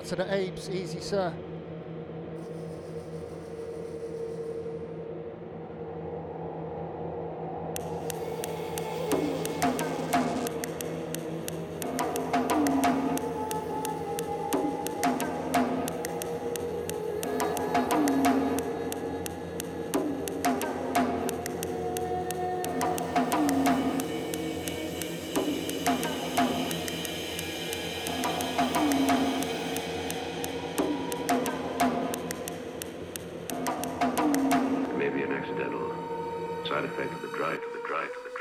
to the Abes, easy sir. Side effect of the drive to the drive to the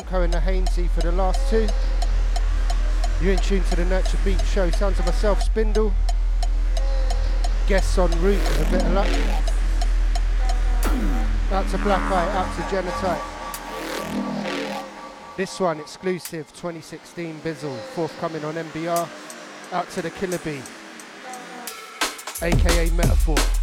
Spectrum, and the Hainsey for the last two. You're in tune to the Nurture Beat show. Sounds of myself, Spindall. Guests on route with a bit of luck. Out to Black Eye, out to Genotype. This one exclusive 2016 Bizzle, forthcoming on MBR. Out to the Killer Bee, aka Metaphor.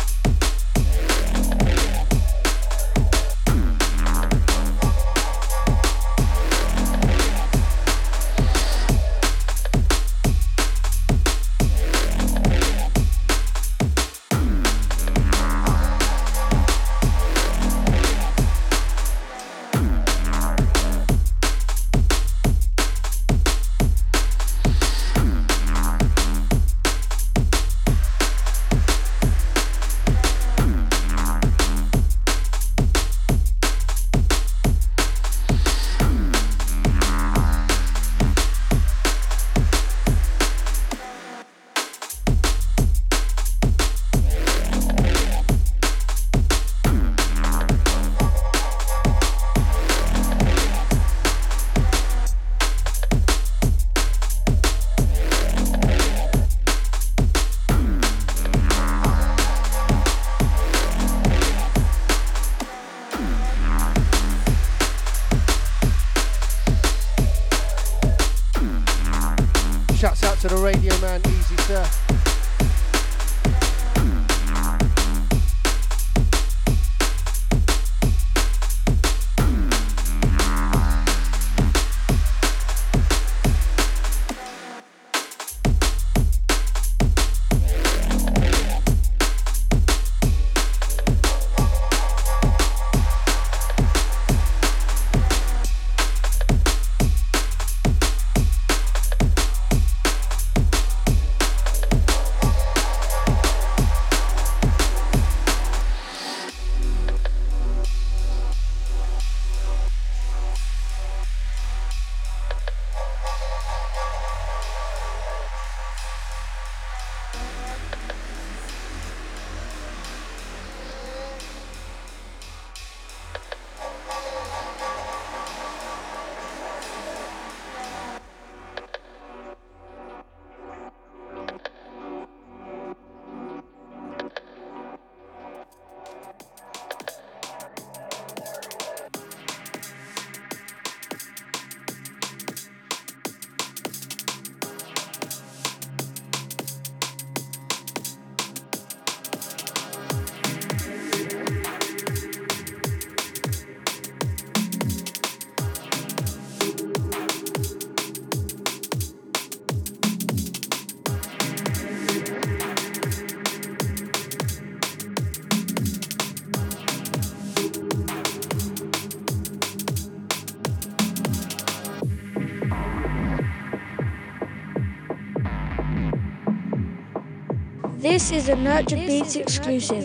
This is a Nurtured Beatz exclusive.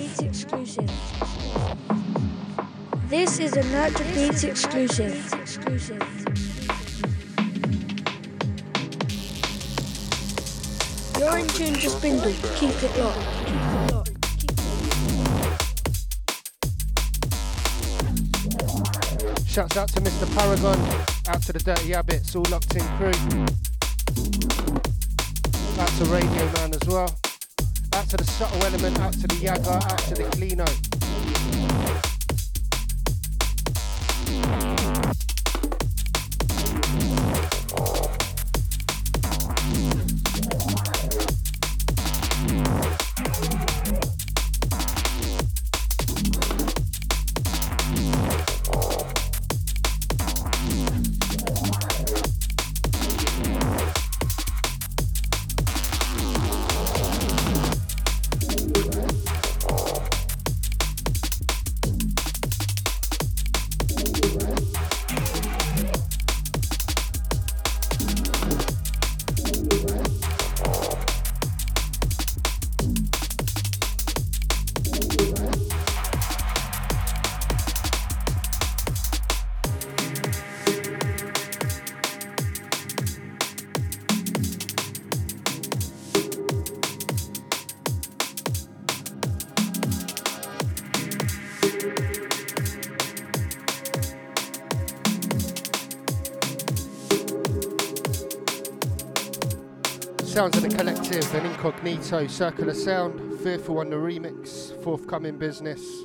This is a Nurtured Beatz exclusive. You're in tune to Spindall. Keep it locked. Shouts out to Mr. Paragon, out to the Dirty Habits, all locked in crew. Out to Radio Man as well. To the Subtle Element, out to the Yaga, out to the Cleano. Incognito, Circular Sound, Fearful on the remix, forthcoming business.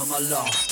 Of my laughter.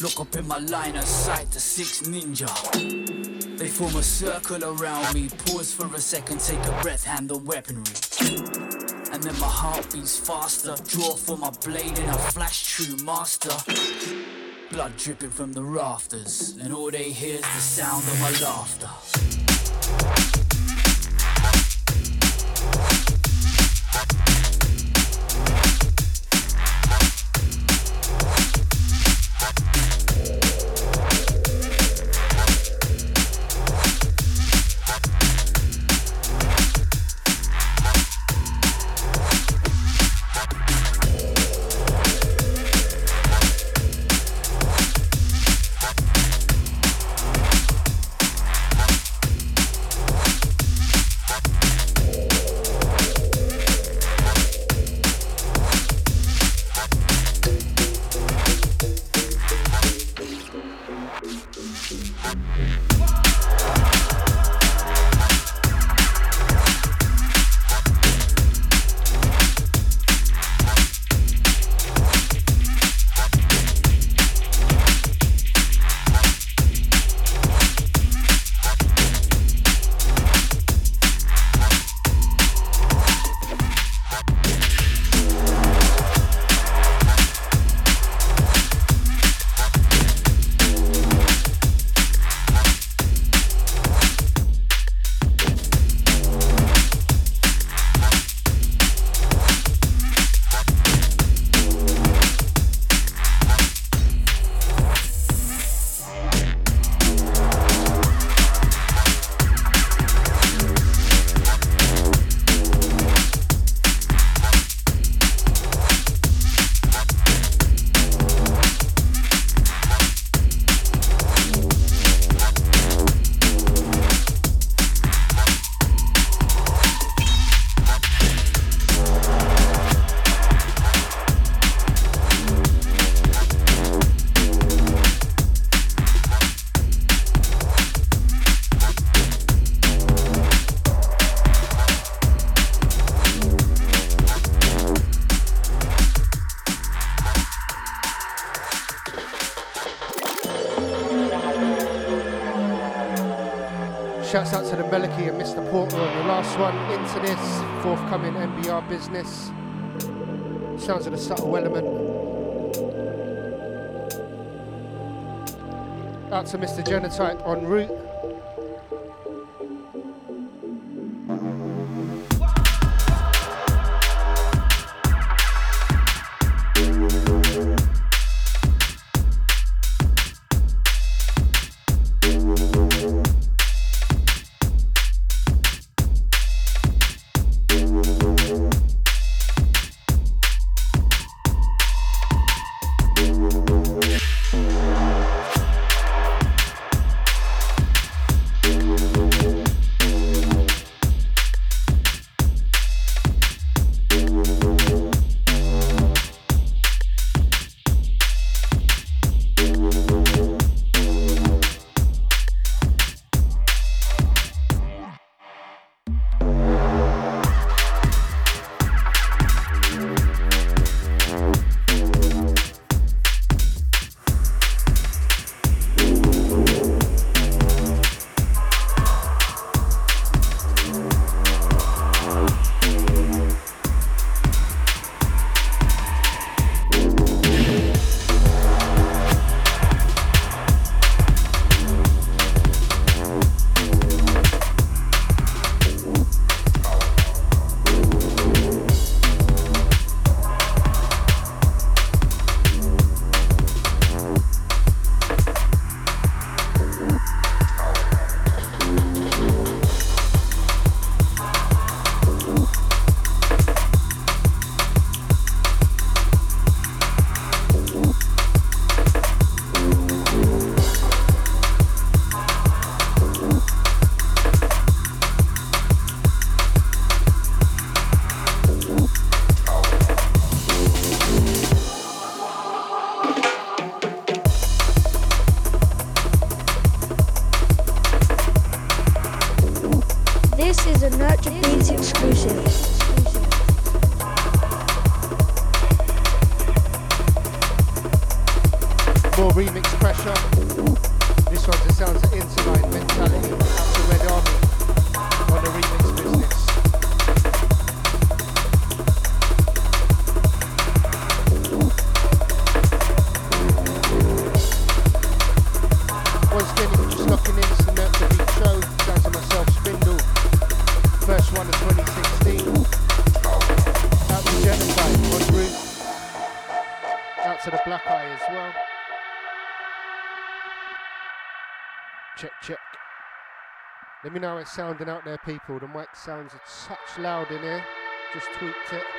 Look up in my line of sight, the six ninja. They form a circle around me, pause for a second, take a breath, handle weaponry. And then my heart beats faster. Draw for my blade and I flash true master. Blood dripping from the rafters, and all they hear is the sound of my laughter. One into this forthcoming MBR business. Sounds of the subtle element. Out to Mr. Genotype en route. Me know how it's sounding out there, people. The mic sounds a touch loud in here. Just tweaked it.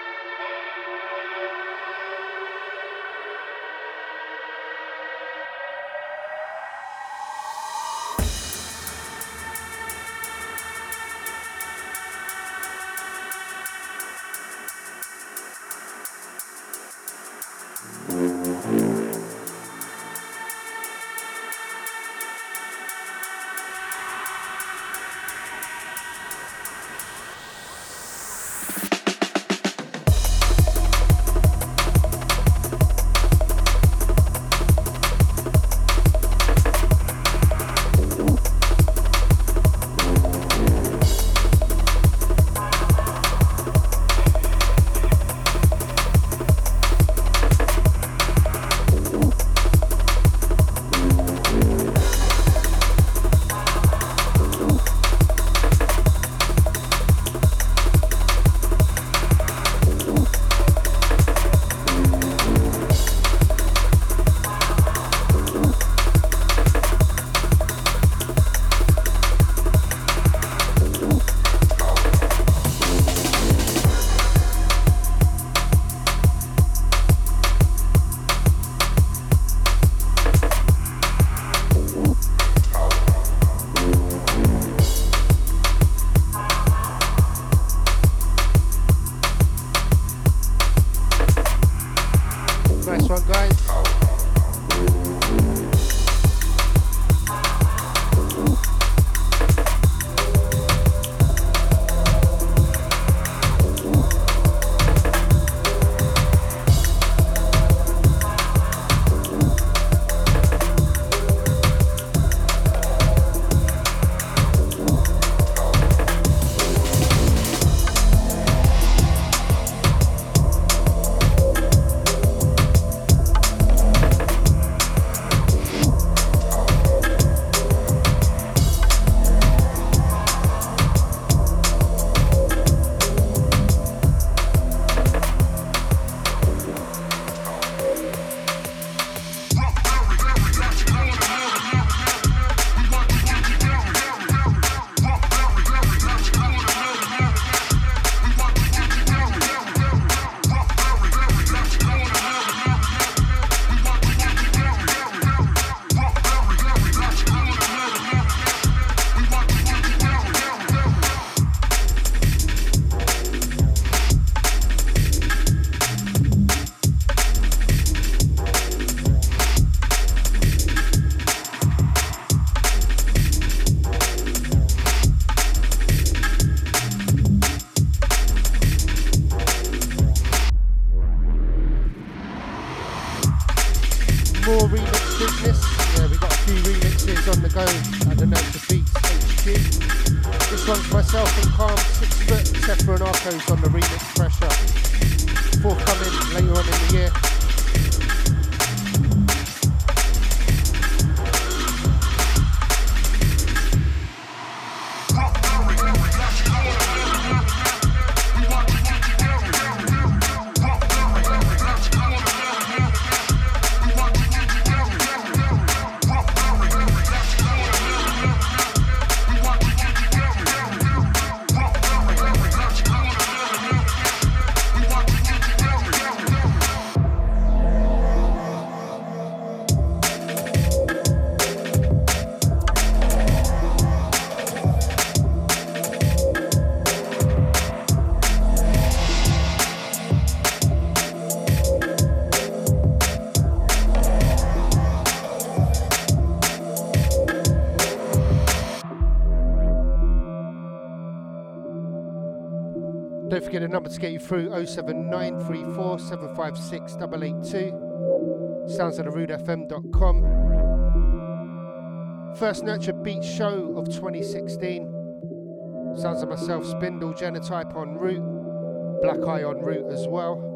Forget the number to get you through 07934 756 882. Sounds at rudefm.com. First Nurture Beat show of 2016. Sounds of myself, Spindall, Genotype on route, Blackeye on route as well.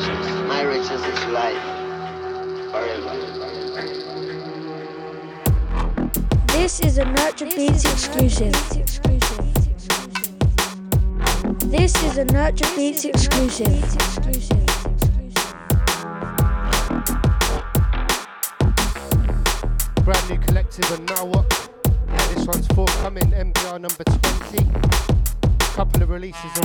riches. My riches is life forever. This is a Nurtured Beatz exclusive. This is a Nurtured Beatz exclusive. Brand new collective and now what? Yeah, this one's forthcoming, MBR number 20. Couple of releases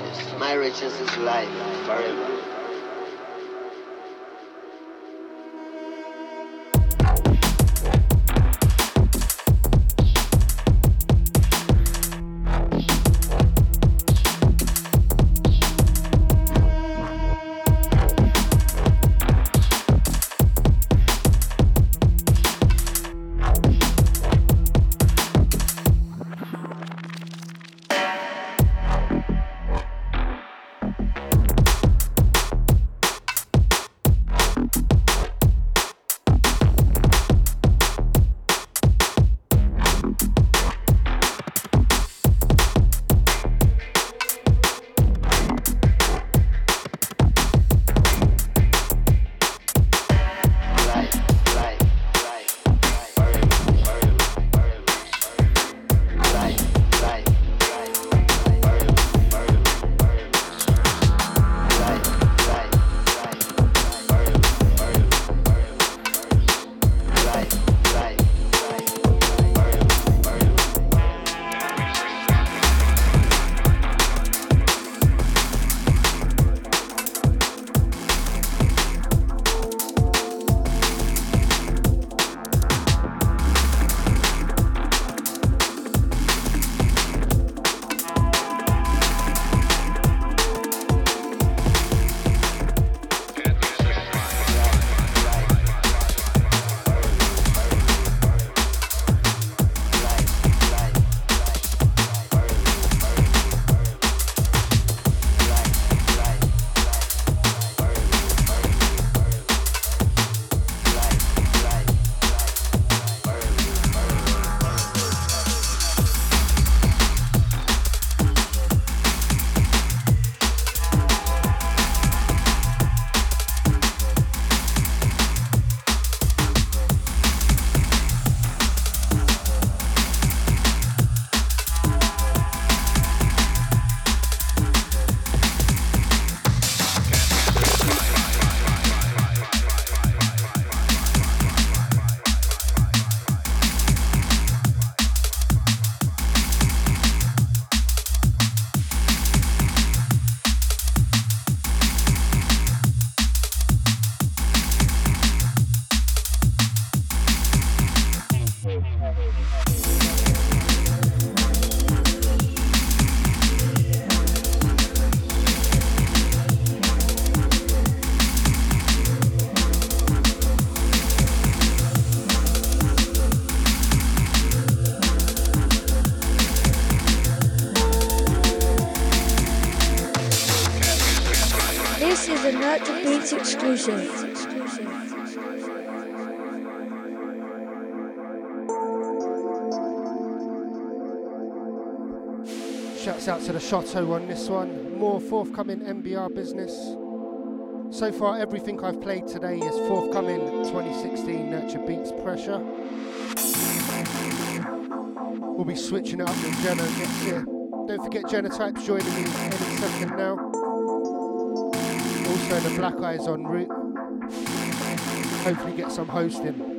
riches. My riches is life. Shotto on this one. More forthcoming MBR business. So far, everything I've played today is forthcoming 2016 Nurtured Beatz Pressure. We'll be switching it up when Jenna next year. Don't forget Genotype's joining me any second now. Also, the Blackeye's on route. Hopefully, get some hosting.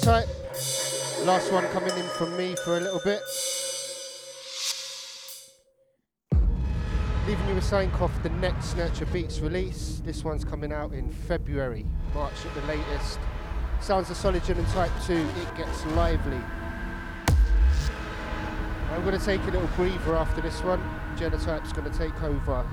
Genotype. Last one coming in from me for a little bit. Leaving you with Sainkoff, the next Nurtured Beatz release. This one's coming out in February, March at the latest. Sounds of Solid Type 2, it gets lively. I'm going to take a little breather after this one. Genotype's going to take over.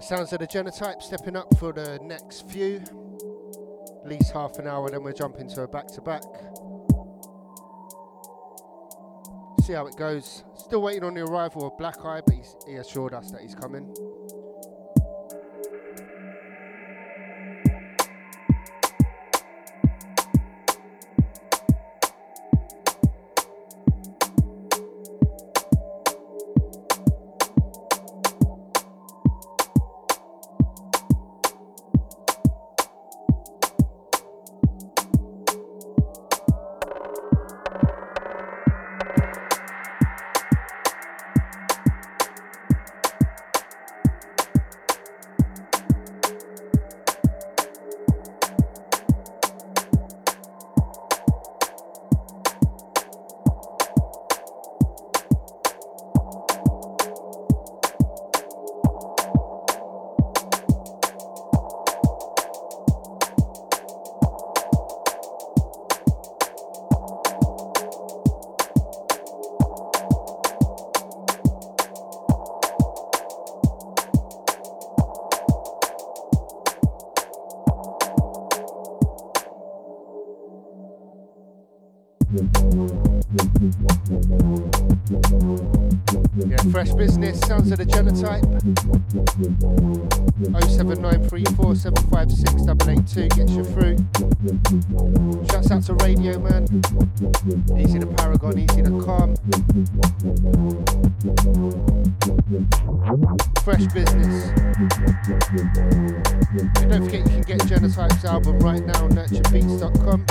Sounds of the genotype stepping up for the next few. At least half an hour, then we'll jump into a back to back. See how it goes. Still waiting on the arrival of Blackeye, but he assured us that he's coming. Fresh Business, Sounds of the Genotype. 07934756882 gets you through. Shouts out to Radio Man. Easy to Paragon, easy to Calm. Fresh Business. And don't forget you can get Genotype's album right now on nurturebeats.com.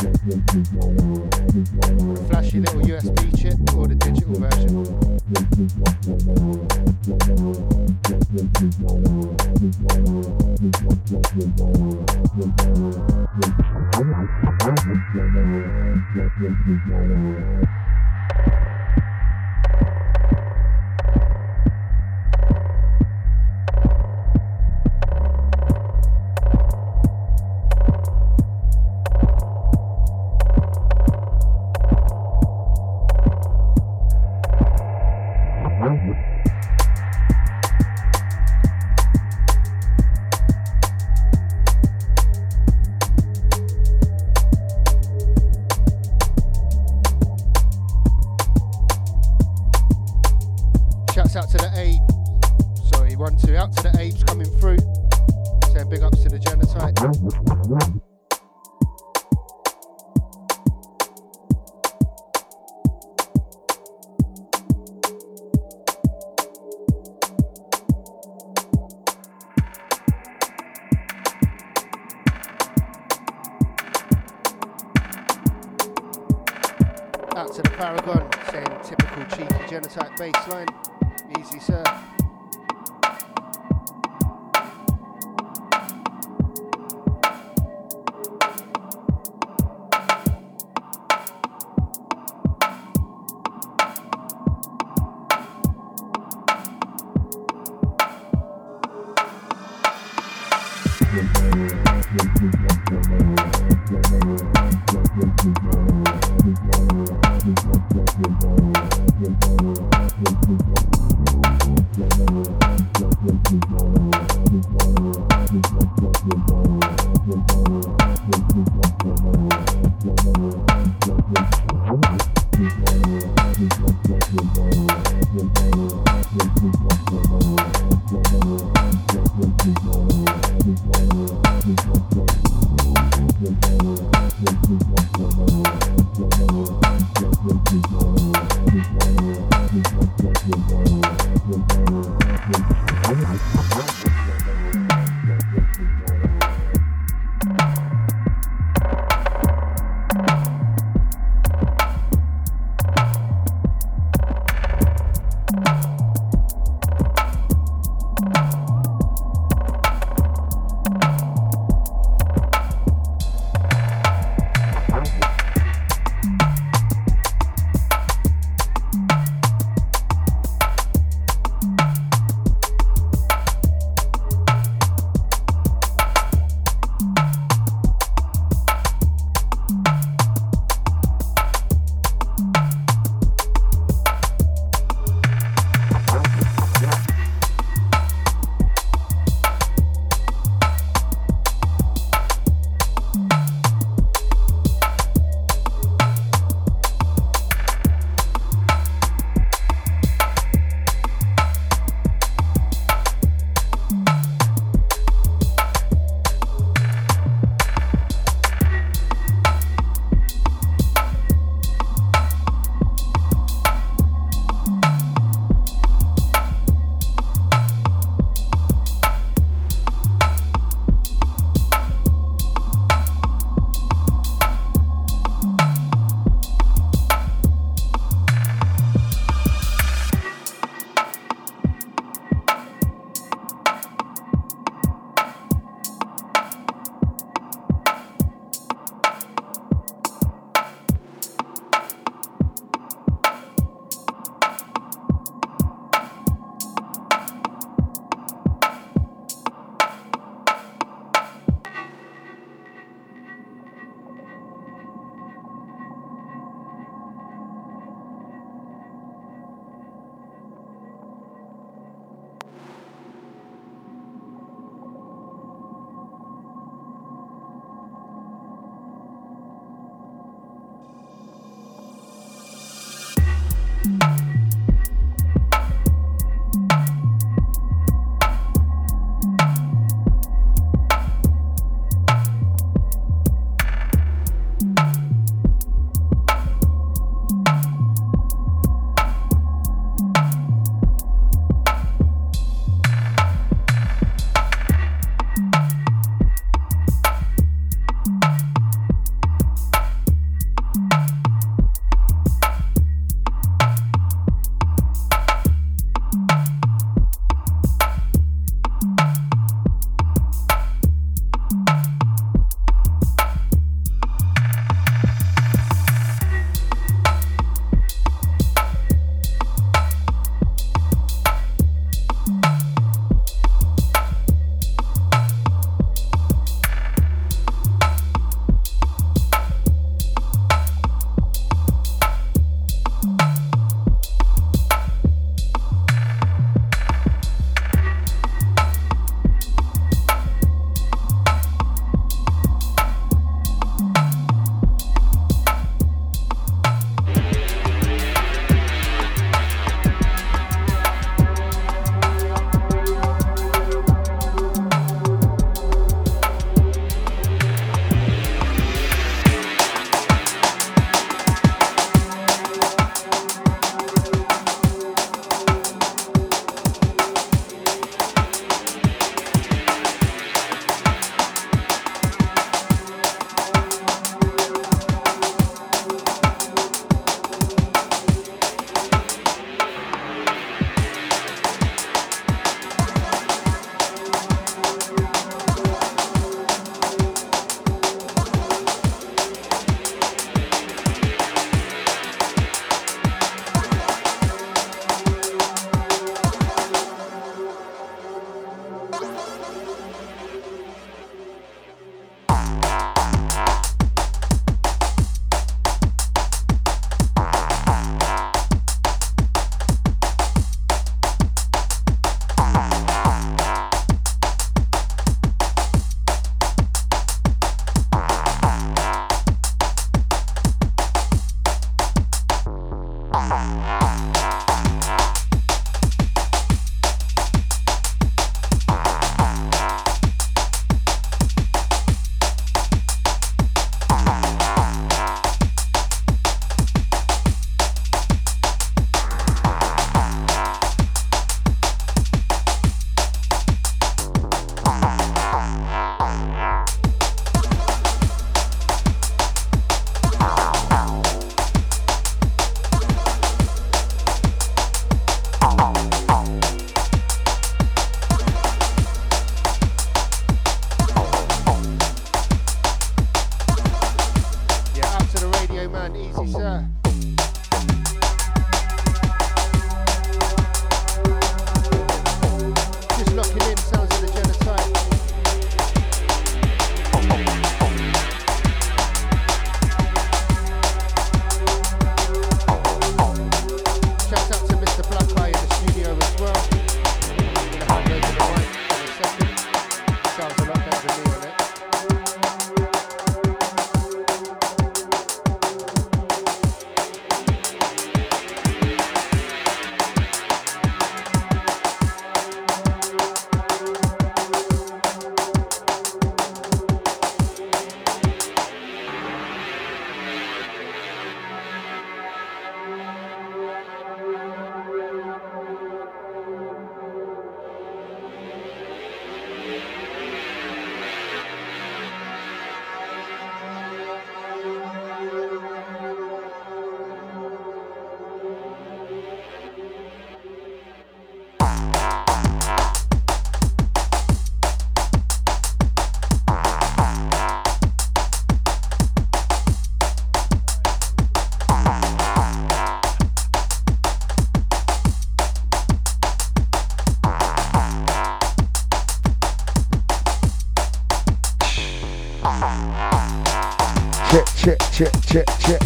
check, check.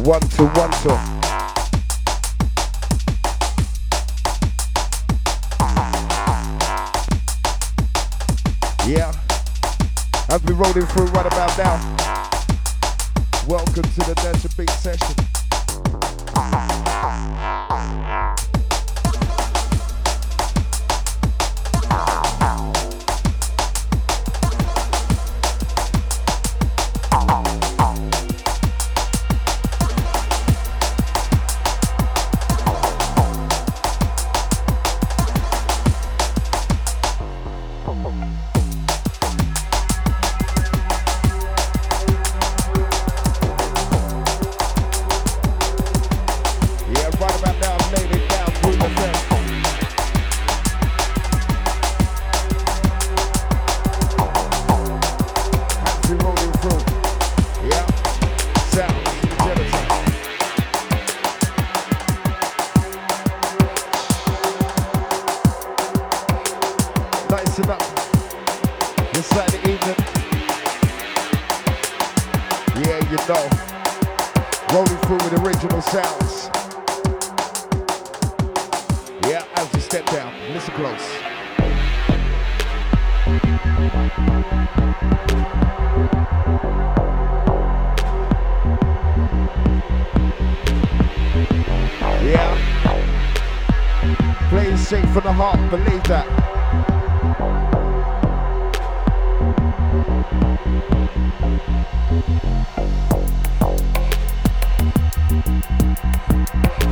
One to one to.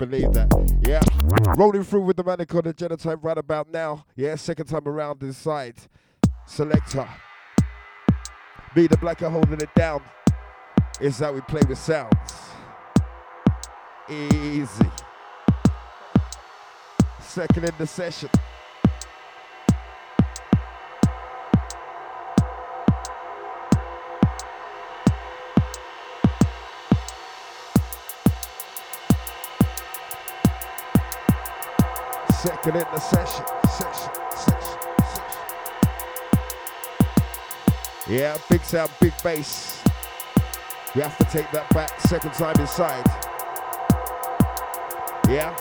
believe that. Yeah. Rolling through with the manic on the genotype right about now. Yeah, second time around inside. Selector. Be the Blackeye holding it down. Is how we play with sounds. Easy. Second in the session. Second in the session, session, session, session. Yeah, big sound, big bass. We have to take that back. Second time inside. Yeah,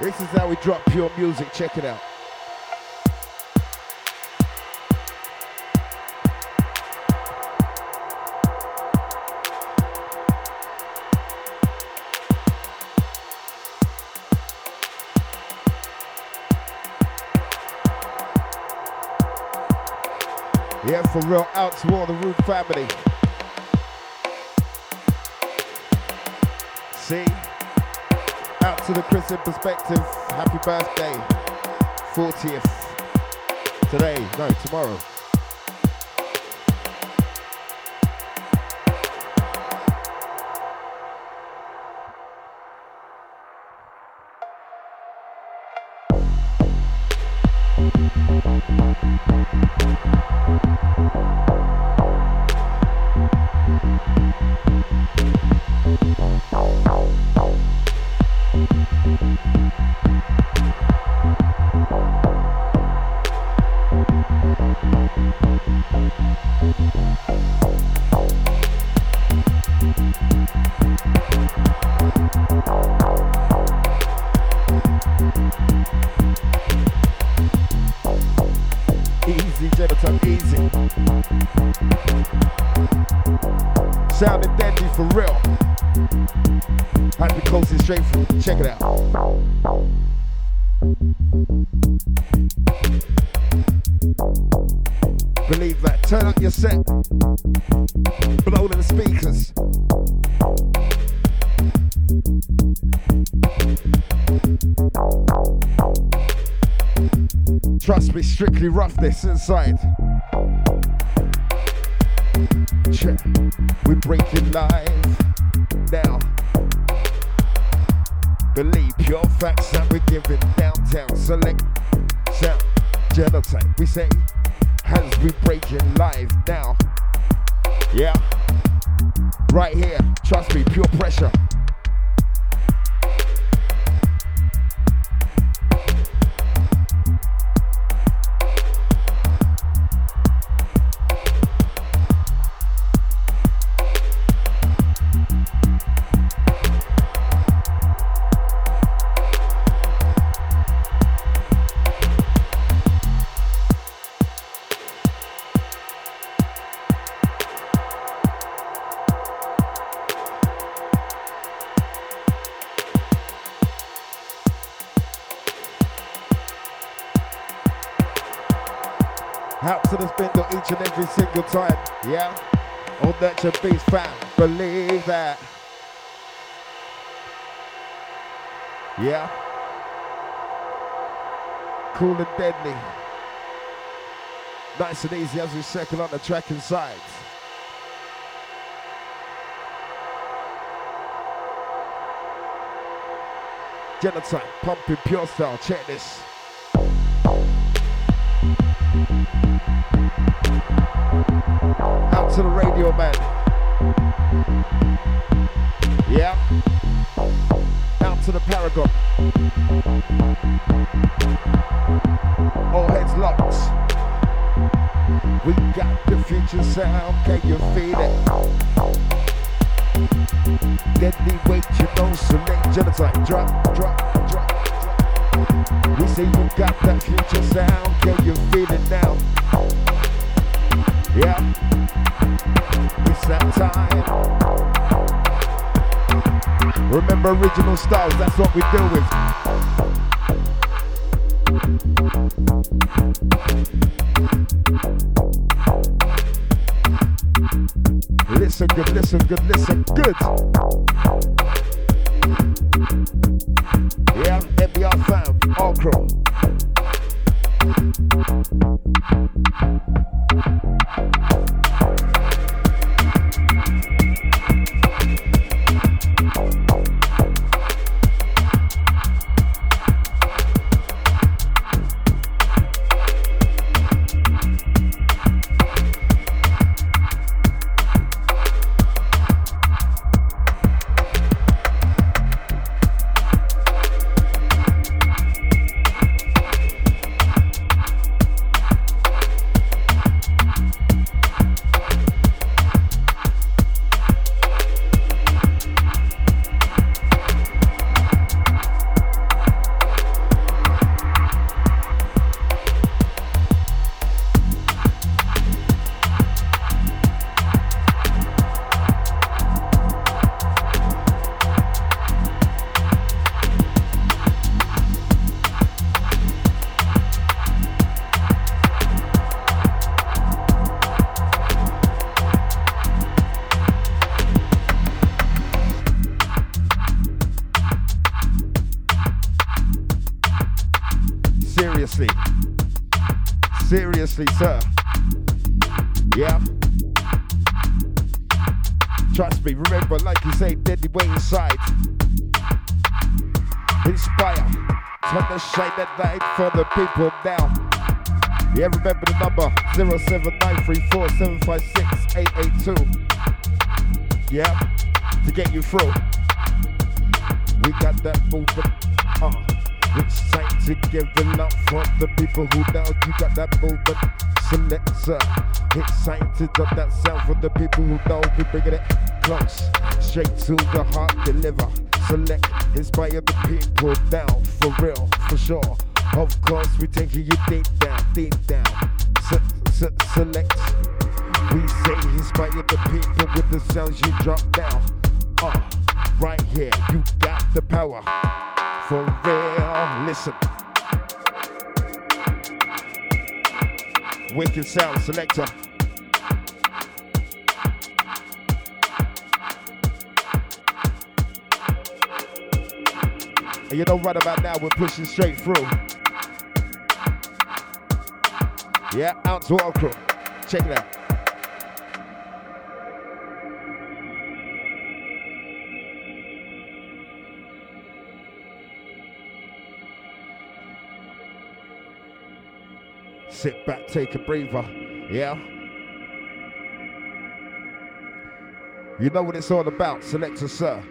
this is how we drop pure music. Check it out. For real out to all the Rude family. See? Out to the Chris in perspective. Happy birthday. 40th. Today, no, tomorrow. Strictly roughness inside. check. We breaking live now. Believe pure facts that we're giving downtown. Select sound genotype. We say Out to the Spindall each and every single time. Yeah. On Nurtured Beatz fam. Believe that. Yeah. Cool and deadly. Nice and easy as we circle on the track inside. Genotype, pumping pure style. Check this. To the radio man. Yeah. Out to the Paragon. All heads locked. We got the future sound. Can you feel it? Deadly weight, you know, select. Drop, drop, drop, drop. We say you got that future sound. Can you feel it now? Yeah. It's that time. Remember original styles, that's what we deal with. Listen good, listen good, listen good. Seriously, sir. Yeah. Trust me, remember, like you say, deadly way inside. Inspire. Turn the shade that light for the people now. Yeah, remember the number 079347568882. Yeah, to get you through. People who know you got that movement. Selector. To drop that sound for the people who know we bringing it close. Straight to the heart, deliver. Select, inspire the people down for real, for sure. Of course, we taking you deep down, deep down. Se- se- select. We say inspire the people with the sounds you drop down. Uh, right here, you got the power. For real, listen. Wicked sound selector. And you know, right about now, we're pushing straight through. Yeah, out to crew. Check it out. Sit back, take a breather. Yeah. You know what it's all about, selector sir.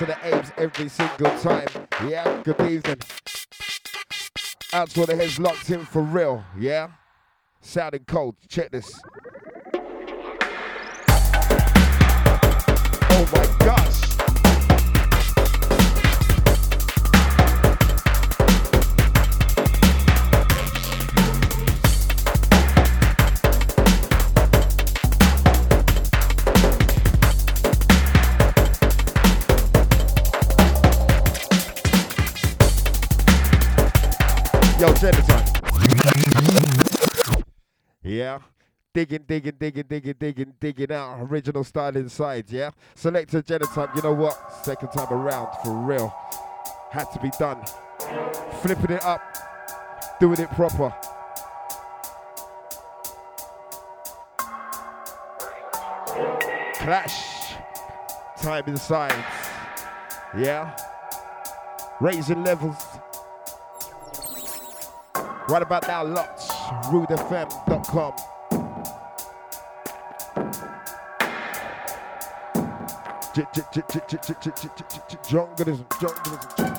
To the apes every single time. Yeah, good evening. Out to the heads locked in for real. Yeah, sounding cold. Check this. Oh my gosh. Digging, digging, digging, digging, digging, digging out original style inside, yeah? Selector Genotype, you know what? Second time around, for real. Had to be done. Flipping it up, doing it proper. Clash. Time inside. Yeah? Raising levels. Right about now, locked. RudeFM.com. Jungleism, jungleism, jungleism.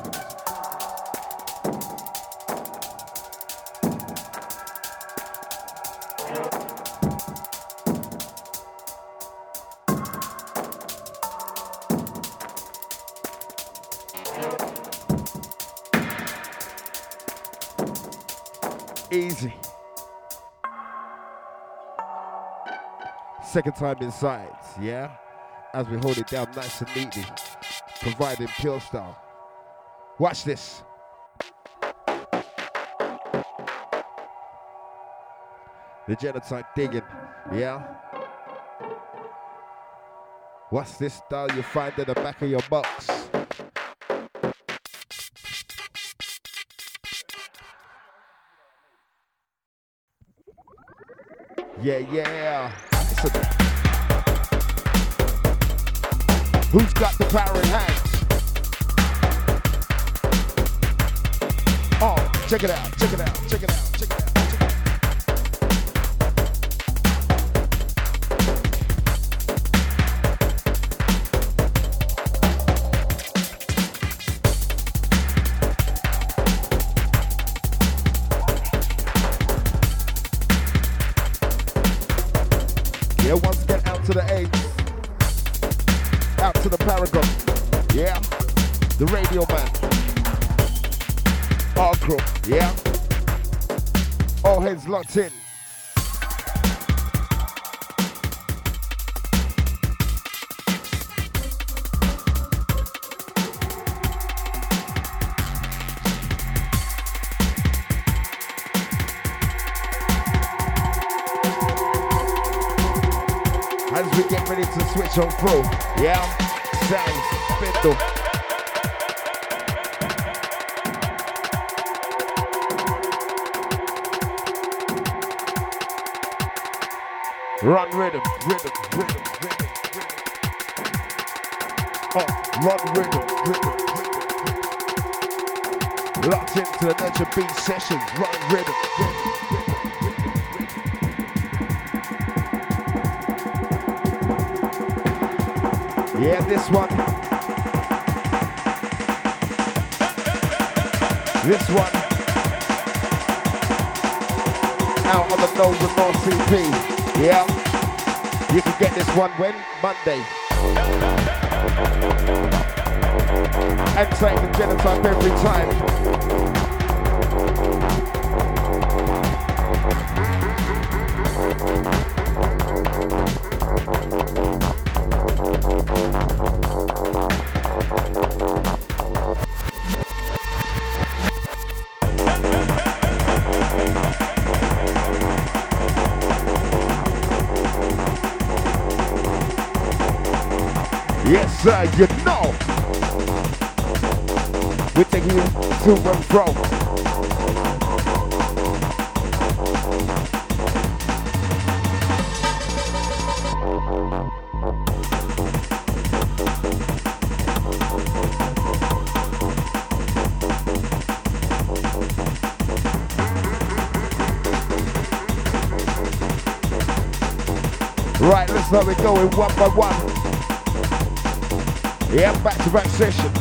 Easy. Second time inside, yeah? As we hold it down nice and neatly, providing pure style. Watch this. The Genotype digging, yeah? What's this style you find in the back of your box? Yeah, yeah. Who's got the power in hands? Oh, check it out, check it out, check it out, check it out. To the A's. Out to the Paragon. Yeah. The radio man. All crew. Yeah. All heads locked in. To switch on through. Yeah, sounds Spindall. Run rhythm, rhythm, rhythm, rhythm, rhythm. Oh, run rhythm, rhythm, rhythm. Locked into the Nurture Beat sessions. Run rhythm, rhythm, Yeah, this one. This one. Out on the No Remorse CP. Yeah. You can get this one when? Monday. And same the genotype every time. You know. We're taking you to and fro. Right, let's start it going one by one. Yeah, back to back session.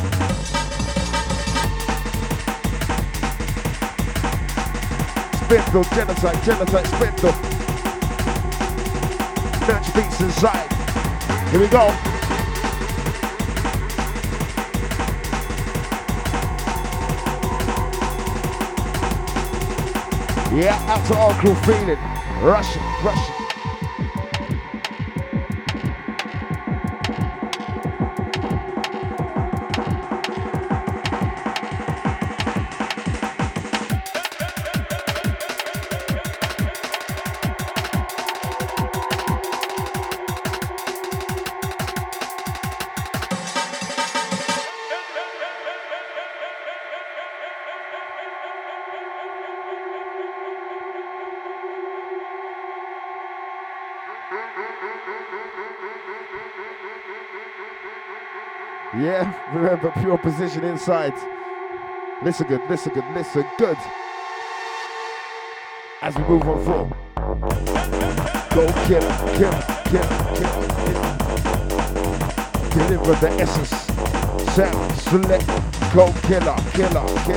Spindall, Genotype, Genotype, Spindall. Nurtured Beatz inside. Here we go. Yeah, out to all crew feeling. Rushing, rushing. Remember pure position inside. Listen good, listen good, listen good. As we move on through. Go kill, kill, kill, kill, kill. Deliver the essence. Sound, select, go killer, killer, killer,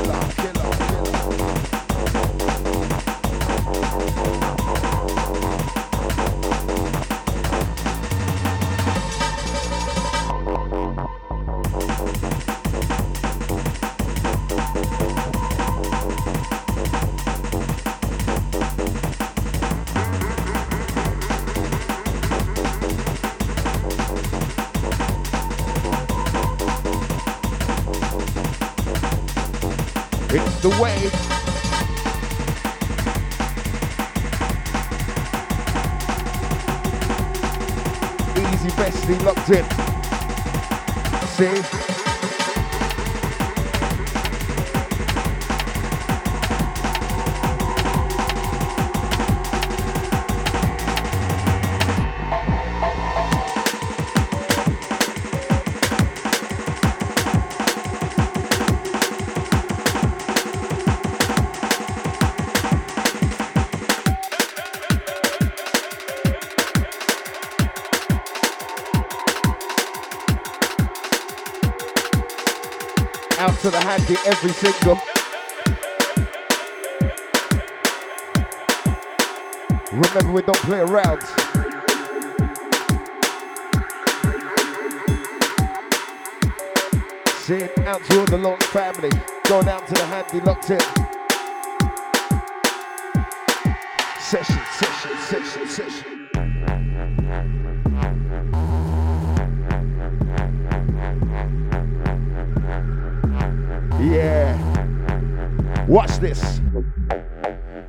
It's the way. Easy bestie locked in. See? To every single. Remember, we don't play around. See it out to all the long family. Going out to the handy locked in. Session, session, session, session. Watch this.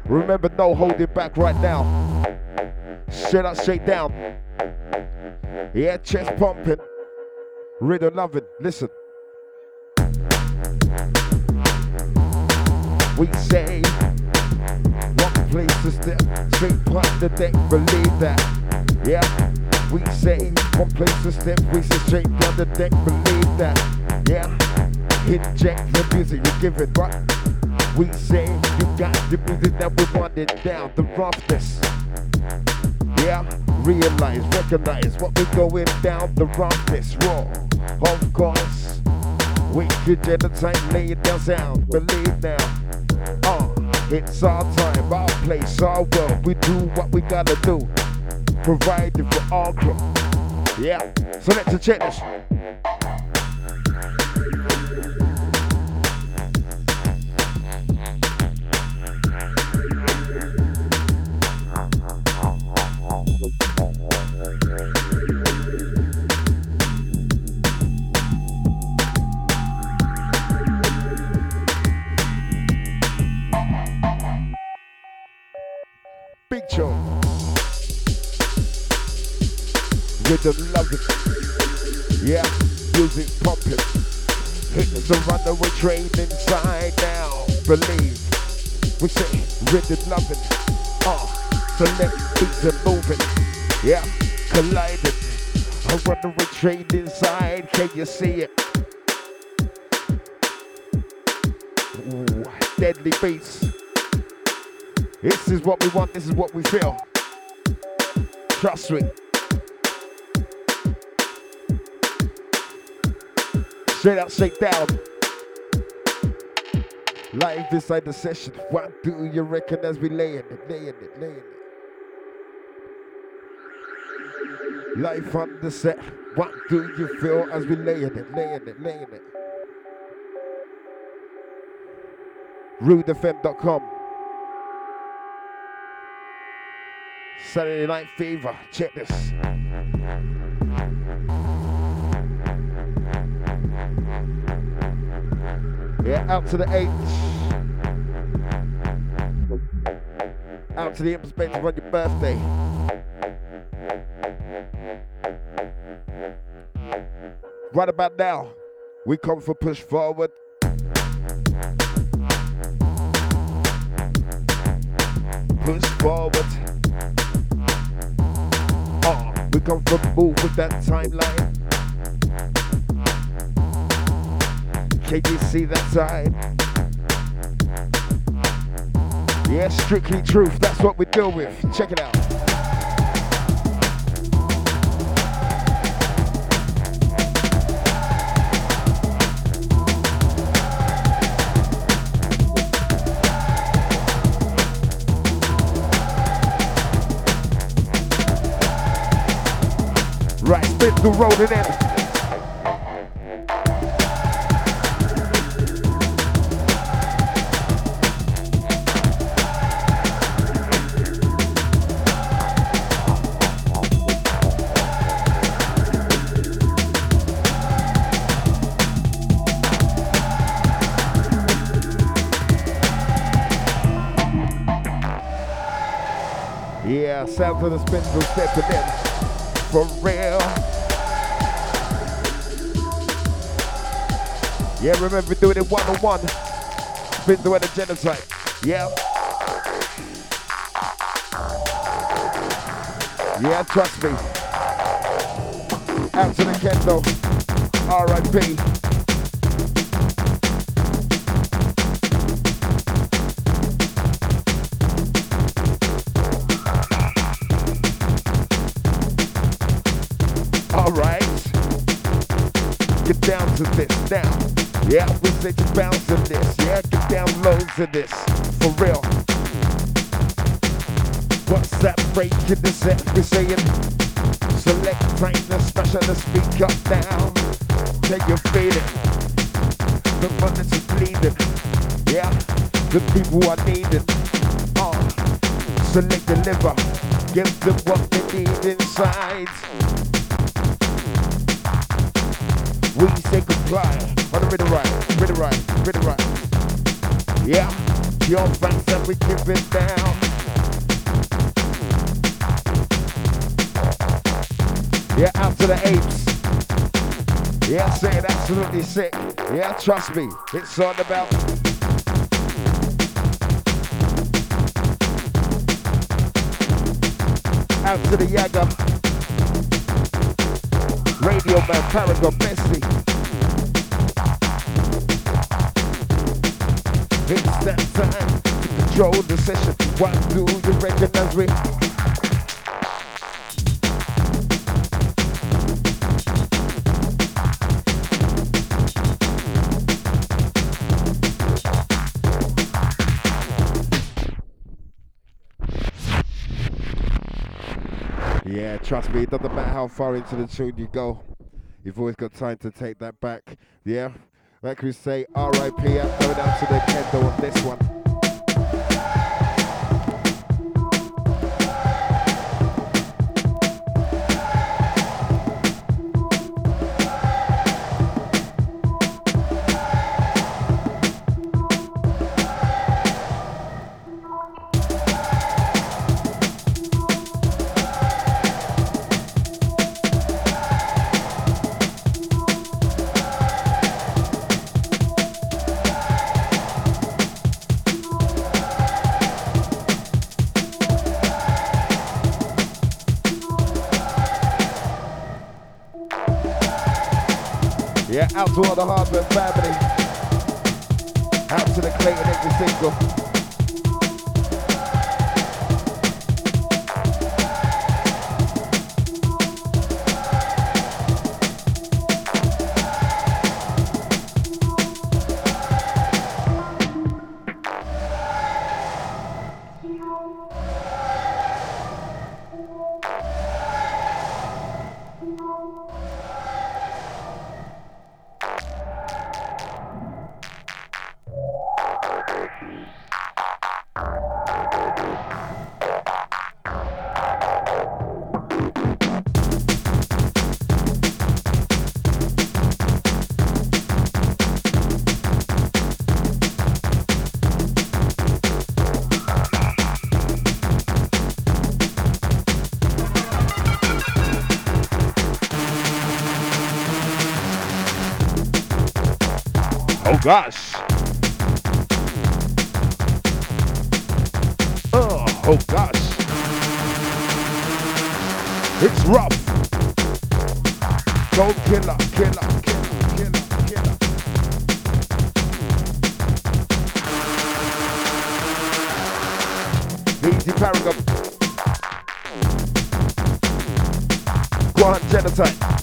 Remember, no holding back right now. Straight up, straight down. Yeah, chest pumping. Rhythm loving. Listen. We say one place to step, straight past the deck, believe that. Yeah, we say one place to step, we say straight down the deck, believe that. Yeah, inject the music you give it, right? We say you got the music that we wanted down the roughness. Yeah, realize, recognize what we're going down the roughness raw. Of course, we could time lay it down sound, believe now. Uh, it's our time, our place, our world. We do what we gotta do, providing for our crew. Yeah, so let's check this. Rhythm loving. Yeah, music pumping. Runaway train inside now. Believe. We say rhythm loving. Uh, select beats and moving. Yeah, colliding. A runaway train inside. Can you see it? Ooh, deadly beats. This is what we want. This is what we feel. Trust me. Straight out, straight down. Live inside the session. What do you reckon as we laying it, laying it, laying it? Life on the set. What do you feel as we laying it, laying it, laying it? RudeFM.com. Saturday Night Fever. Check this. Yeah, out to the H. Out to the perspective on your birthday. Right about now, we come for push forward. Push forward. Oh, we come for move with that timeline. Can you see that side? Yeah, strictly truth. That's what we deal with. Check it out. The road and in. sound for the Spindall stepping in. For real. Yeah, remember doing it one on one. Spindall and the Genotype. Yeah. Yeah, trust me. The Kendo. R.I.P. All right. Get down to this now. Yeah, we say just bounce to this. Yeah, get down low to this. For real. What's that break in the set? We're saying select time to special speak up now. Can you feel it? The money is bleeding. Yeah, the people are needed. Uh, select deliver. Give them what they need inside. We say on the rhythm right, rhythm right, rhythm right. Yeah, your fans that we keep it down. Yeah, out to the apes. Yeah, saying absolutely sick. Yeah, trust me, it's all about. Out to the Yaga. Radio Man, Paragon, It's that time control the session. Why do you recognize me? Yeah, trust me, it doesn't matter how far into the tune you go. You've always got time to take that back. Yeah, like we say, RIP, I'm going out to the kendo on this one. Out to all the hardware family. Out to the Clayton every single. Gosh. Oh, oh gosh. It's rough. Go killer, killer, killer, killer, killer. Easy paragon. Go on, Genotype.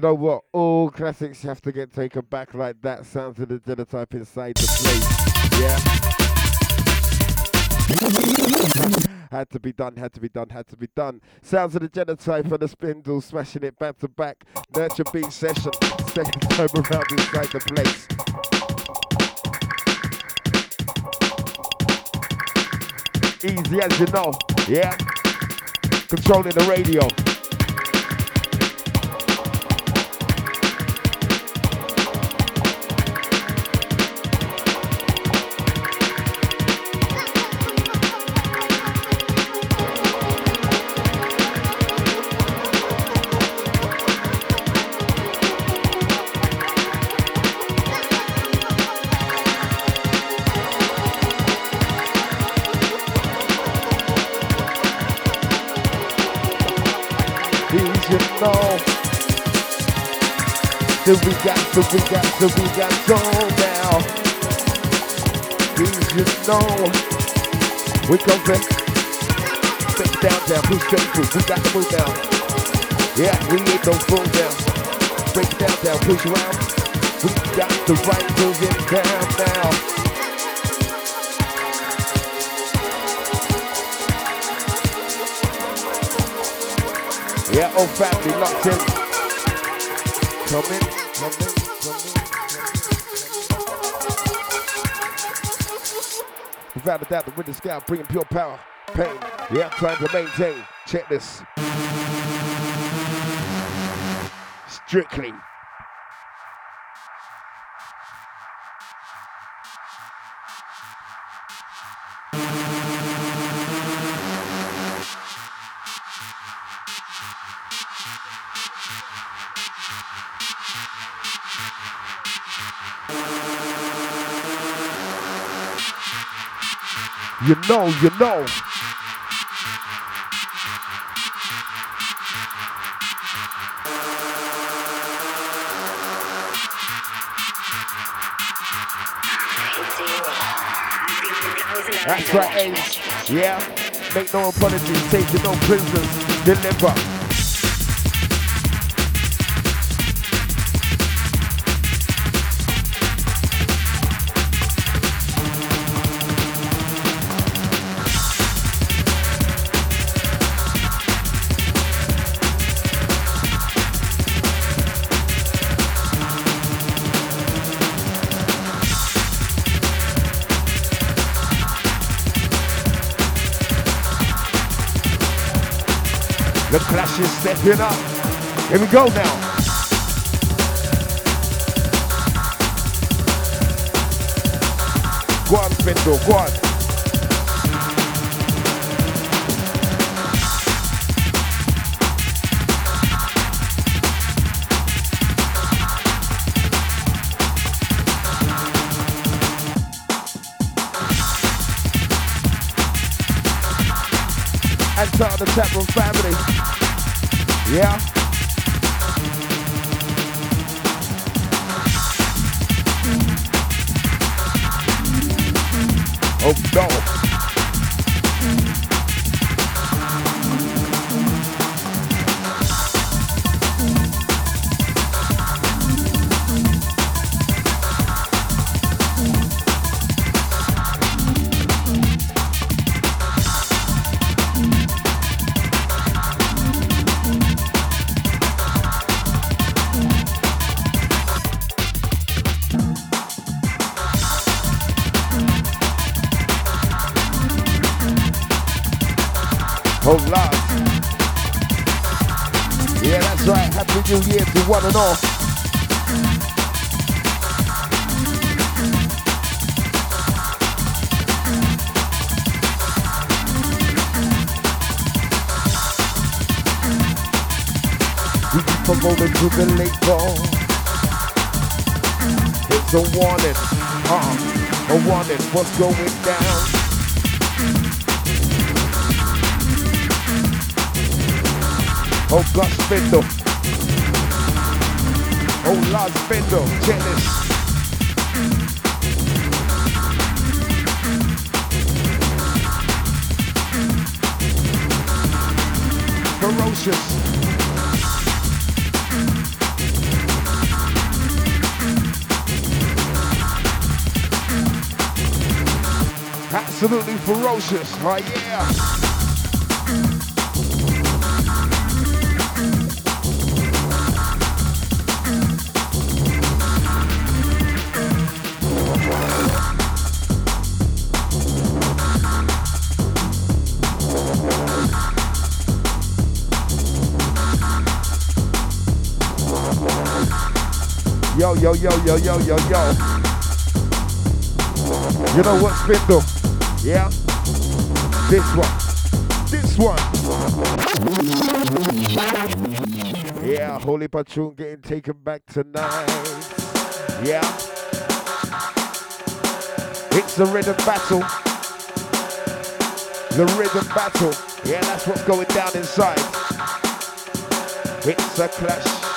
You know what? All classics have to get taken back like that. Sounds of the genotype inside the place. Yeah. had to be done, had to be done, had to be done. Sounds of the genotype for the Spindall, smashing it back to back. Nurtured Beatz session, second time around inside the place. Easy as you know, yeah. Controlling the radio. So we got, so we got, so we got soul now. Please just know we come back. Step down, down, push straight through. We got to move down. Yeah, we ain't no fool down. Break down, down, push around. We got the right to get down now. Yeah, old family locked in. Come in. Without a doubt, the winter sky bringing pure power, pain. Yeah, trying to maintain. Check this. Strictly. You know, you know. That's right, Ace. Yeah. Make no apologies, take no prisoners, deliver. Stepping up. Here we go now. Go on, Spindall, go on. and to the Temple family. Yeah. Oh no. What's going down? Oh, God, Spindall. Oh, Lord Spindall, jealous. Ferocious. Oh yeah. Yo, yo, yo, yo, yo, yo, yo. You know what, Spindall? Yeah? This one. This one. Yeah, Holy Patron getting taken back tonight. Yeah. It's the rhythm battle. The rhythm battle. Yeah, that's what's going down inside. It's a clash.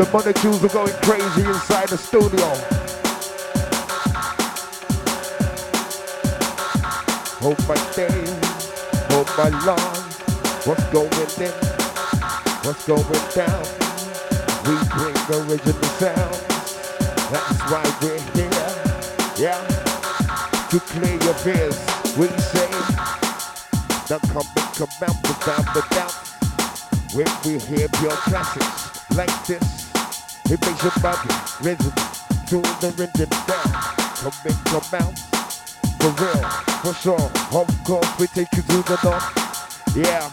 The molecules are going crazy inside the studio. Hold my day, hold my long. What's going in? What's going down? We bring the original sounds. That's why we're here. Yeah. To clear your fears, we say. Now come and come out without the doubt. When we hear pure classics like this. It makes your body rhythm, tune the rhythm down. Come in, come out, for real, for sure. Of course, we take you to the north. Yeah,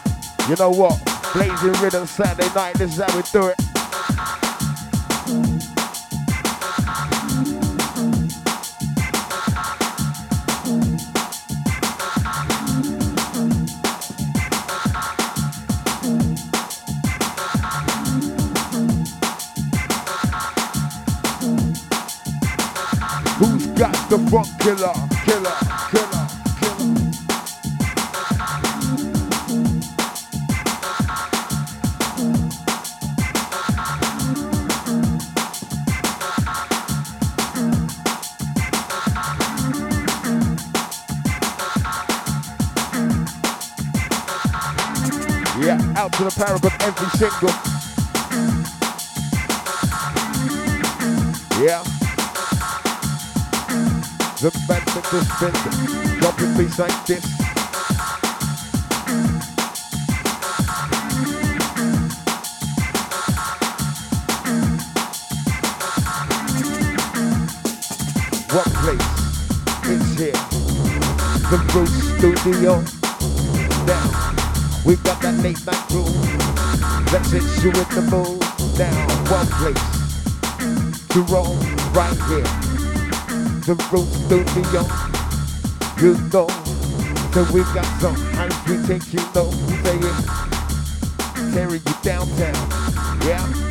you know what? Blazing rhythm Saturday night, this is how we do it. The funk killer, killer, killer, killer. Yeah, out to the Paragon every single. Yeah. The man with the spin, dropping beats like this. What place? It's here. The Roots Studio. Now, we got that late night groove. Let's hit you in the mood. Now, one place to roll right here the road studio. You know, so we got some hype we take you know, say it, carry you downtown, yeah.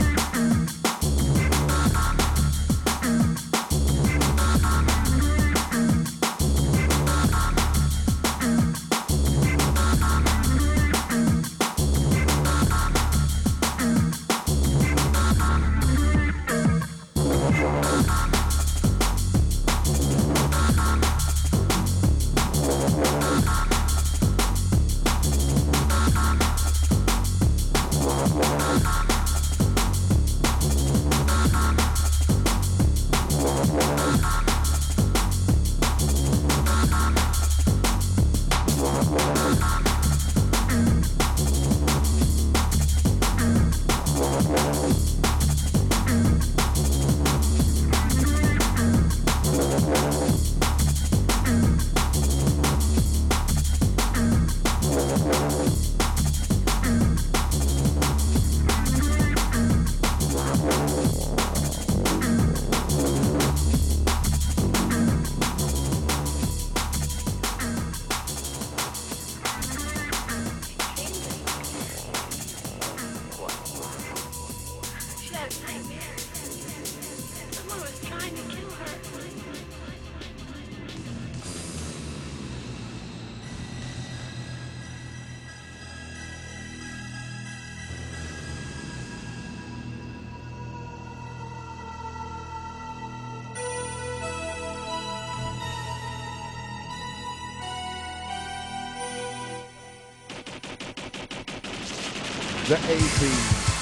The 80s.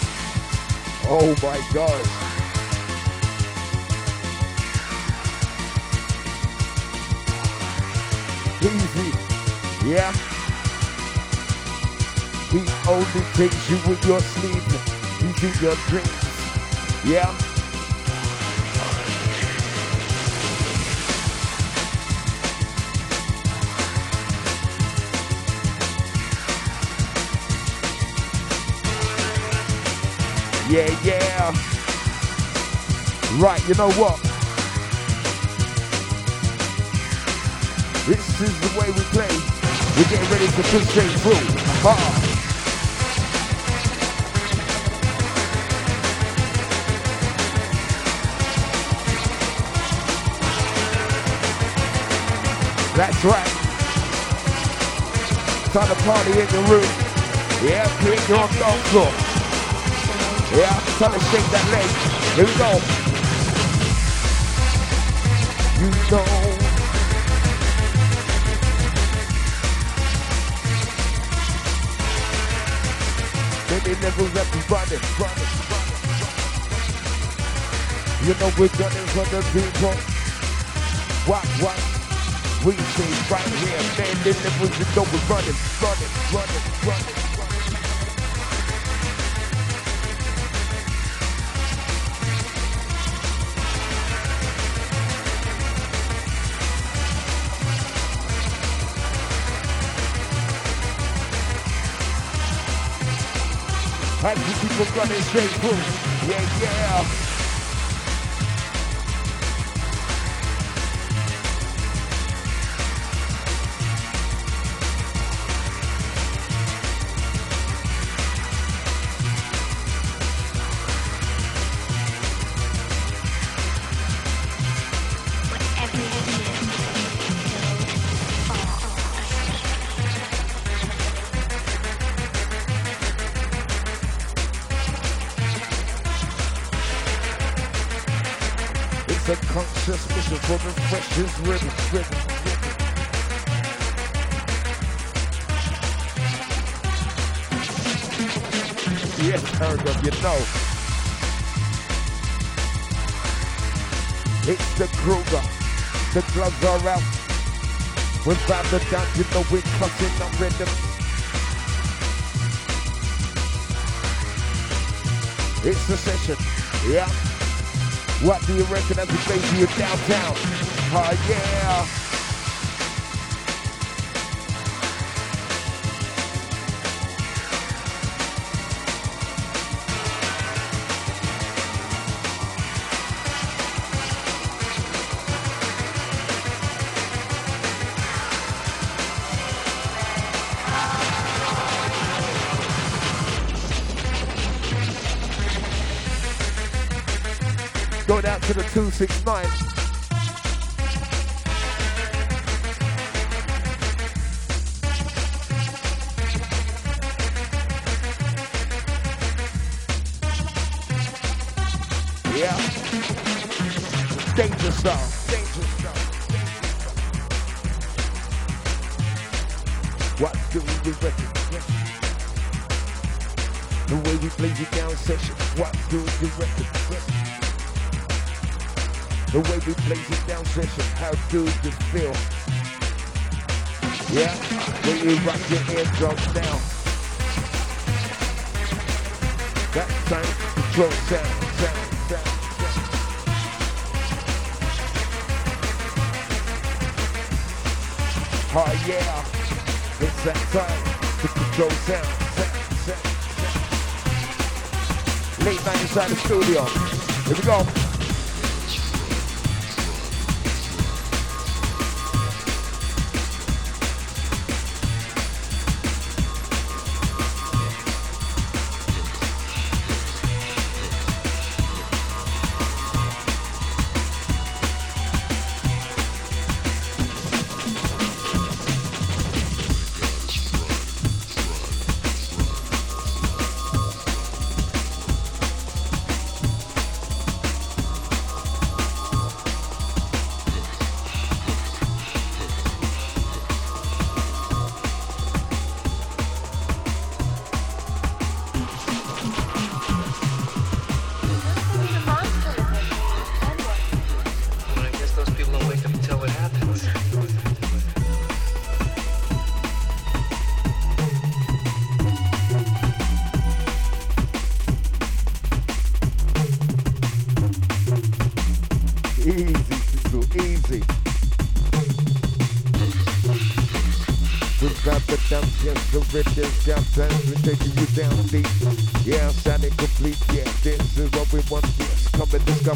Oh my gosh. Easy, yeah. He only takes you when you're sleeping. He's in your dreams, yeah. Yeah, yeah. Right, you know what? This is the way we play. We're getting ready to push straight through. Uh-uh. That's right. Time to party in the room. Yeah, your own dance floor. Time to shake that leg. Here we go. You know. Many levels that we running, running, running, running. You know we're gunning for the people. What, what? We say right here, man, the levels you know we're running, running, running, running. Keep on running straight through. Yeah, yeah. We're found the dance, you know we're cutting up rhythm. It's the session, yeah. What do you reckon as we to you downtown? Oh yeah. 169. Oh yeah, it's that time to control sound, sound. Late night inside the studio. Here we go.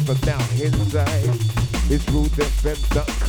Come and discover now inside. It's rudefm.com, yo,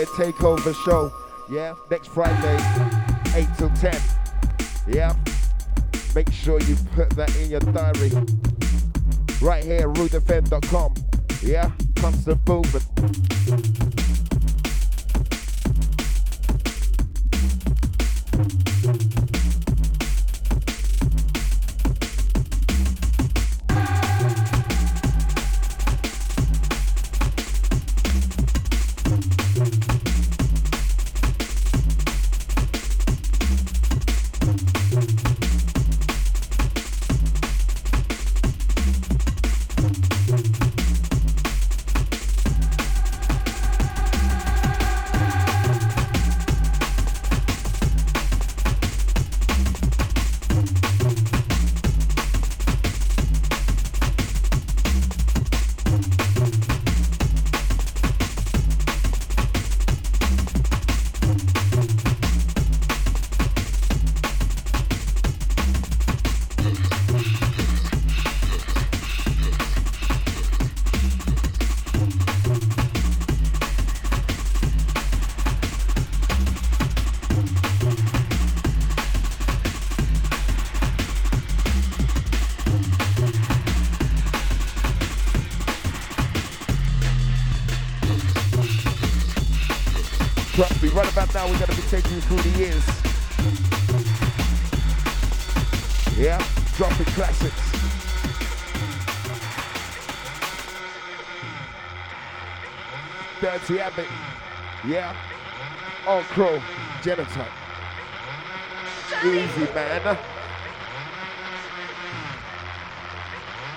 Hardware Takeover Show. Yeah, next Friday, 8 till 10. Yeah, make sure you put that in your diary. Right here, rudefm.com. Yeah, constant movement. Right about now we're gonna be taking you through the years. Yeah, dropping classics. Dirty Abbott. Yeah. On Crow. Genotype. Easy, man.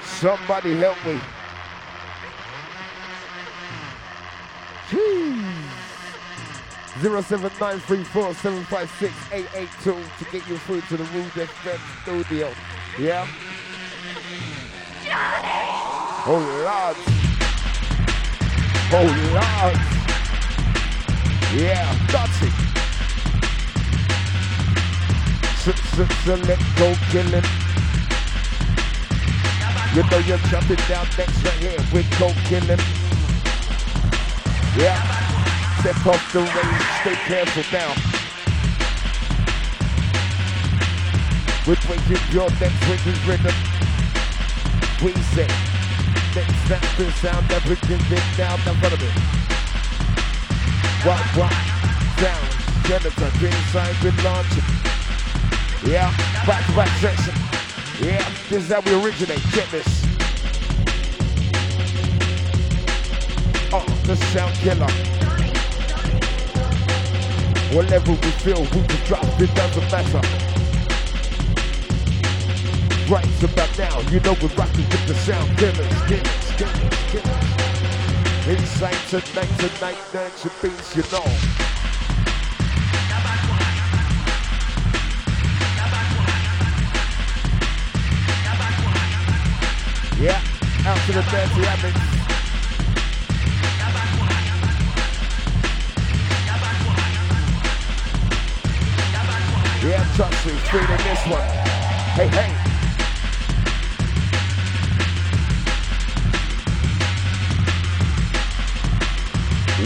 Somebody help me. 07934756882 to get you through to the Rude FM studio. Yeah? Oh, Lord. Oh, Lord. Yeah, that's it. Select go killing. You know you're jumping down next right here with go killing. Yeah. Step off the range, stay careful now. We're breaking your next breaking rhythm. We say, next snap the sound, that everything's it down in front of it. What, what, sound, green sign, good launching. Yeah, back to back section. Yeah, this is how we originate, get this. Oh, the sound killer. What level we feel, we can drop, it doesn't matter. Right about now, you know we're rocking with the sound killers, killers, killers, killers. Inside tonight, tonight, dance your beats, you know. Yeah, out to the dirty habits. Trust me, feeling this one. Hey, hey.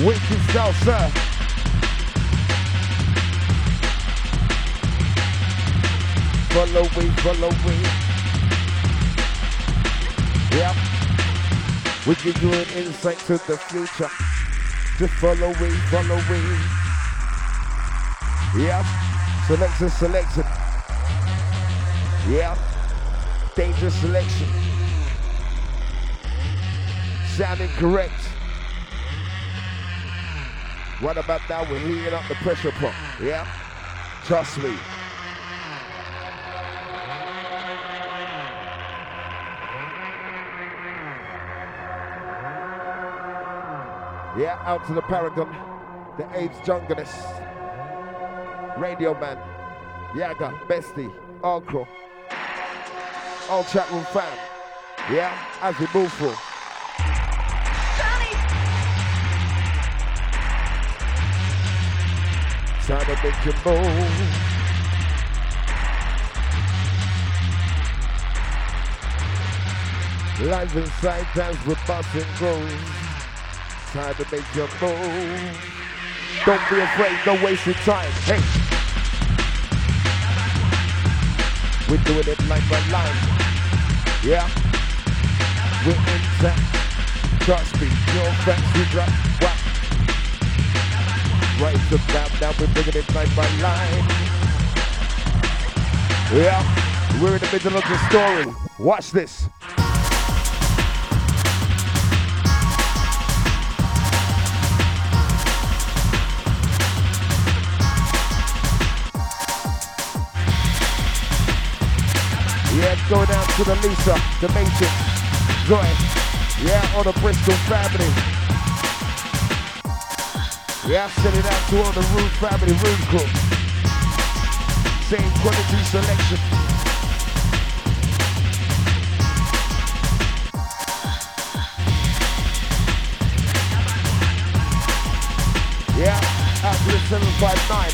Wicked sir. Follow me, follow me. Yeah. We give you an insight to the future. Just follow me, follow me. Yeah. Selection, selection. Yeah. Dangerous selection. Sounding correct. What about that? We're heating up the pressure pump. Yeah. Trust me. Yeah, out to the Paragon, the AIDS junglist, Radio Man, Yaga, Bestie, Arcro, all chat room fam. Yeah, as we move through. Time to make you move. Life inside dance with bust and grooves. Time to make your move. Don't be afraid, don't waste your time. Hey. We're doing it line by line. Yeah. We're in town. Trust me, your friends we drop. What? Right about now, we're bringing it line by line. Yeah. We're in the middle of the story. Watch this. Yeah, go down to the Lisa, the Matrix, Zoe. Yeah, all the Bristol family. Yeah, send it out to all the Rude family, Rude crew. Same quality selection. Yeah, out to the 759.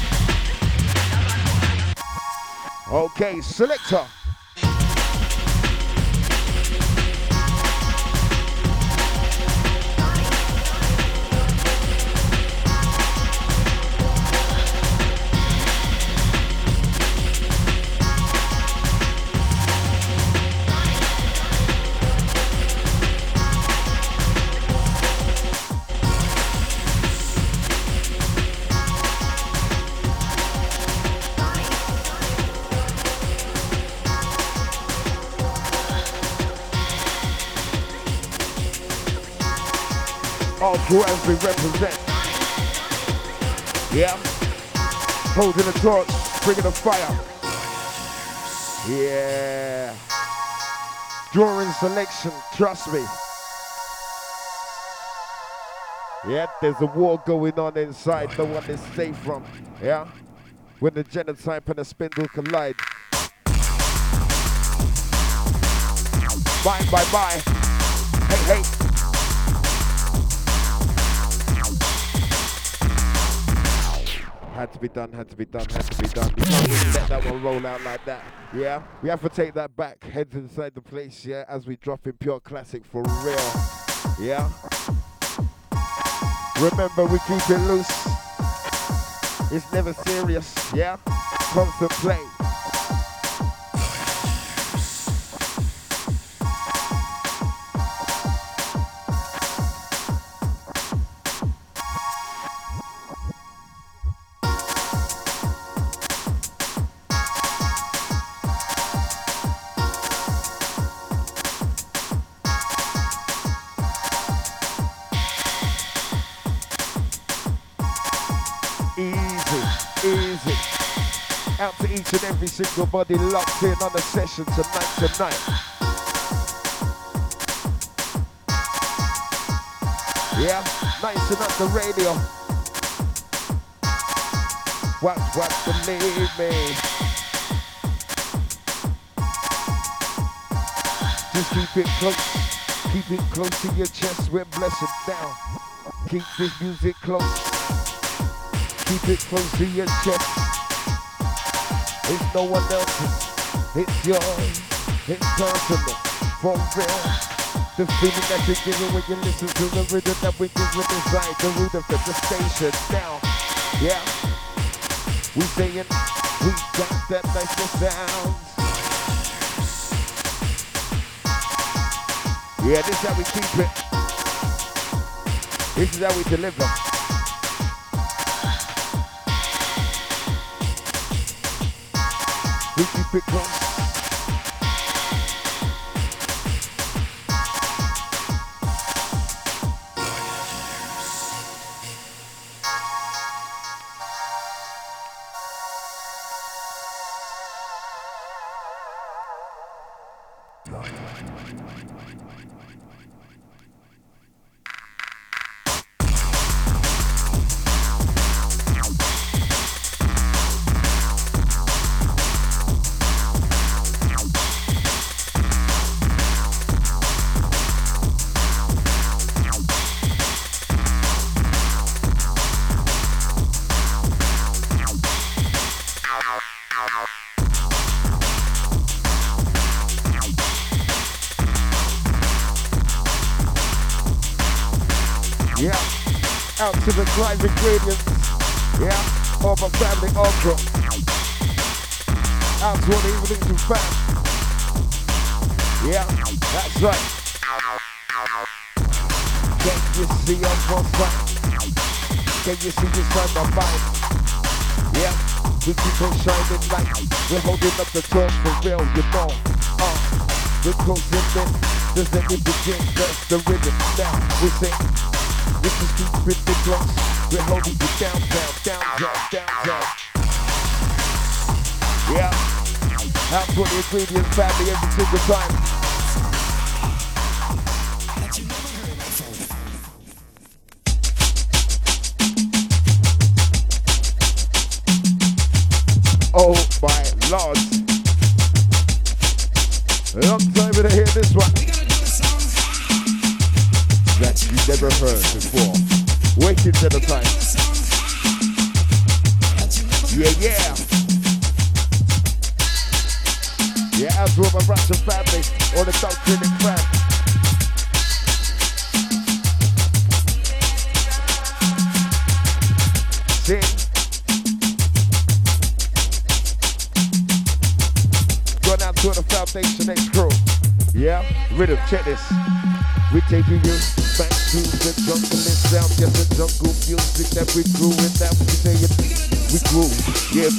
Okay, selector. All brands we represent. Yeah. Holding the torch, bringing the fire. Yeah. Drawing selection, trust me. Yeah, there's a war going on inside, no one is safe from. Yeah? When the genotype and the Spindall collide. Bye, bye, bye. Hey, hey. Had to be done, had to be done, had to be done. You can't let that one roll out like that. Yeah? We have to take that back, head inside the place, yeah, as we drop in pure classic for real. Yeah? Remember, we keep it loose. It's never serious, yeah? Contemplate. Easy, Every single body locked in on the session tonight, tonight. Yeah, nice and up the radio. What, what, believe me. Just keep it close, keep it close to your chest, we're blessed down. Keep this music close. Keep it close to your chest. It's no one else's. It's yours. It's personal. For real. The feeling that you're giving when you listen to the rhythm that we give with the root of the station. Now, yeah, we saying we got that nice sound. Yeah, this is how we keep it. This is how we deliver. We keep the drive ingredients. Yeah, all my family okra. Out to all the evening fam. Yeah, that's right. Can you see us on? Can you see inside my mind? Yeah, we keep on shining light. We're holding up the torch for real, you know. Uh, we're closing in. Does me begin? That's the rhythm. Now we sing. This is keep it the. We're holding you down, down, down, down, down, down. Yeah. Out for the ingredient family every single time. Until the time.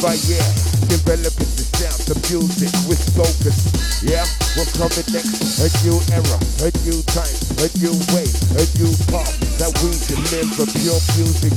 By year, developing the sound, the music with focus. Yeah, what's coming next? A new era, a new time, a new way, a new path that we can live for pure music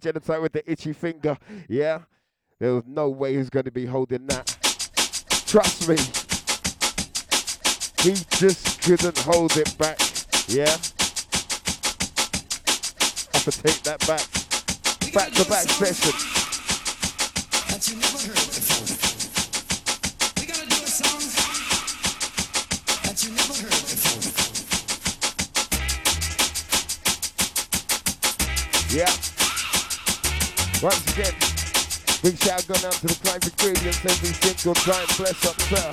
Genotype with the itchy finger. Yeah. There was no way he's going to be holding that. Trust me. He just couldn't hold it back. Yeah. Have to take that back. Back to back session. that you never heard before. We gotta do a song that you never heard before. Yeah. Once again, big shout going out to the client ingredients every single time. Bless up, sir.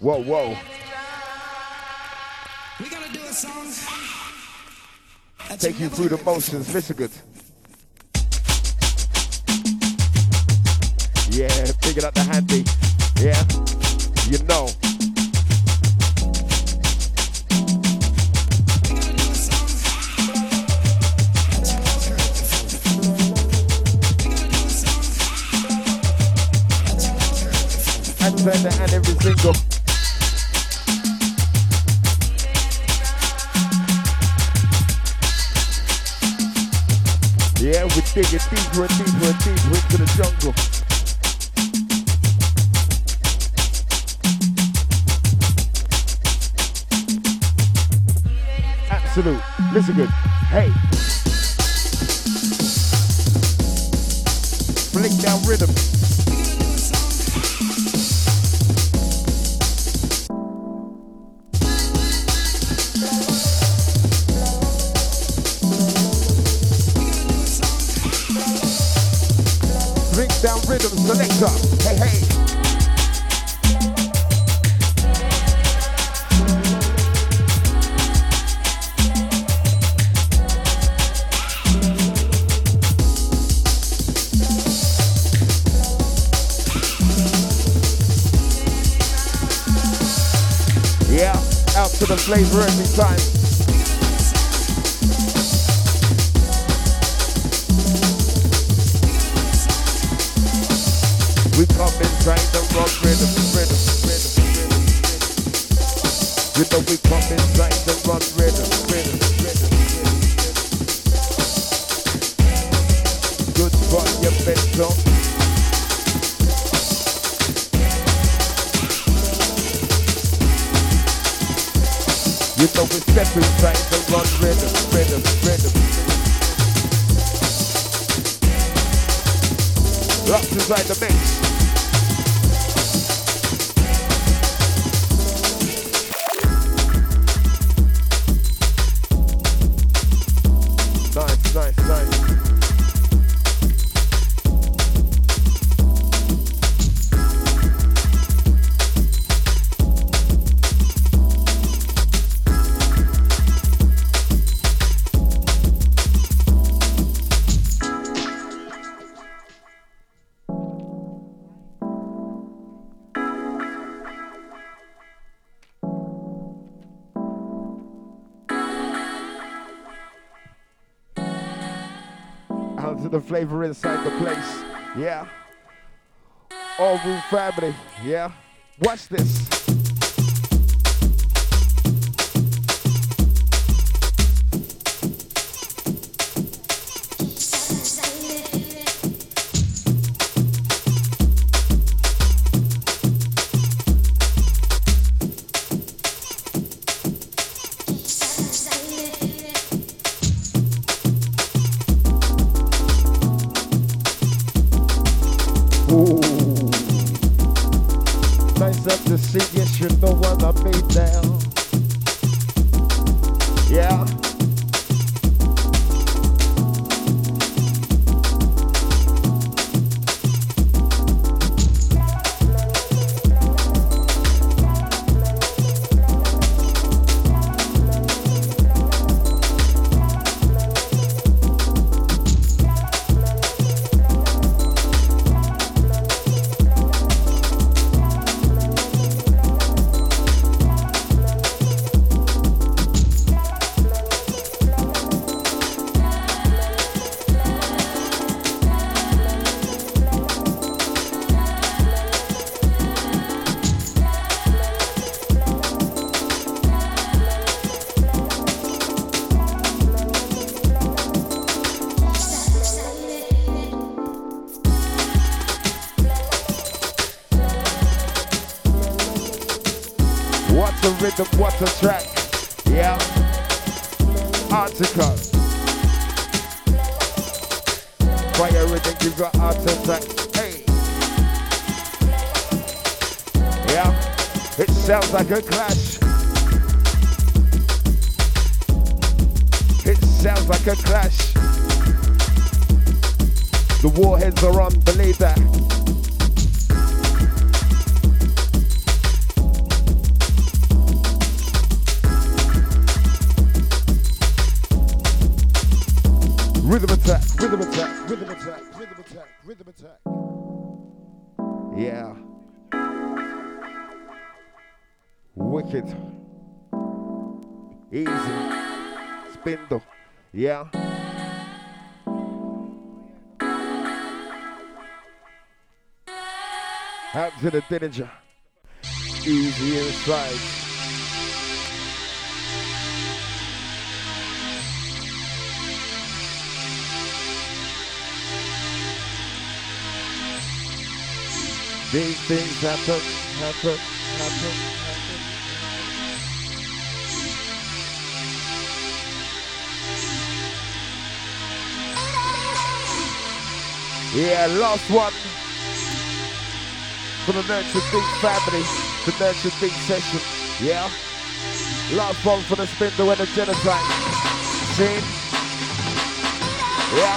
Whoa, whoa. We gotta do a song Take you through the motions. Listen good. Yeah, picking up the handy. Yeah, you know. And then and every single. Yeah, we dig it deeper and deeper and deeper into the jungle. Absolute. Listen good. Hey. Flick down rhythm. Flick down rhythm selector. Hey, hey. Flavor every time. We come inside the rock rhythm, rhythm, rhythm, rhythm. You know we come inside the rock rhythm, rhythm, rhythm, rhythm. Good for. You know we step inside the run rhythm, rhythm, rhythm. Locked inside the mix. Family. Yeah. Watch this. Wicked. Easy. Spindall. Yeah. Out to the Dillinger. Easy inside. These things happen, happen, happen, Yeah, last one for the Nurtured Beatz family, the Nurtured Beatz session. Yeah, last one for the Spindall and the Genotype. Scene. Yeah.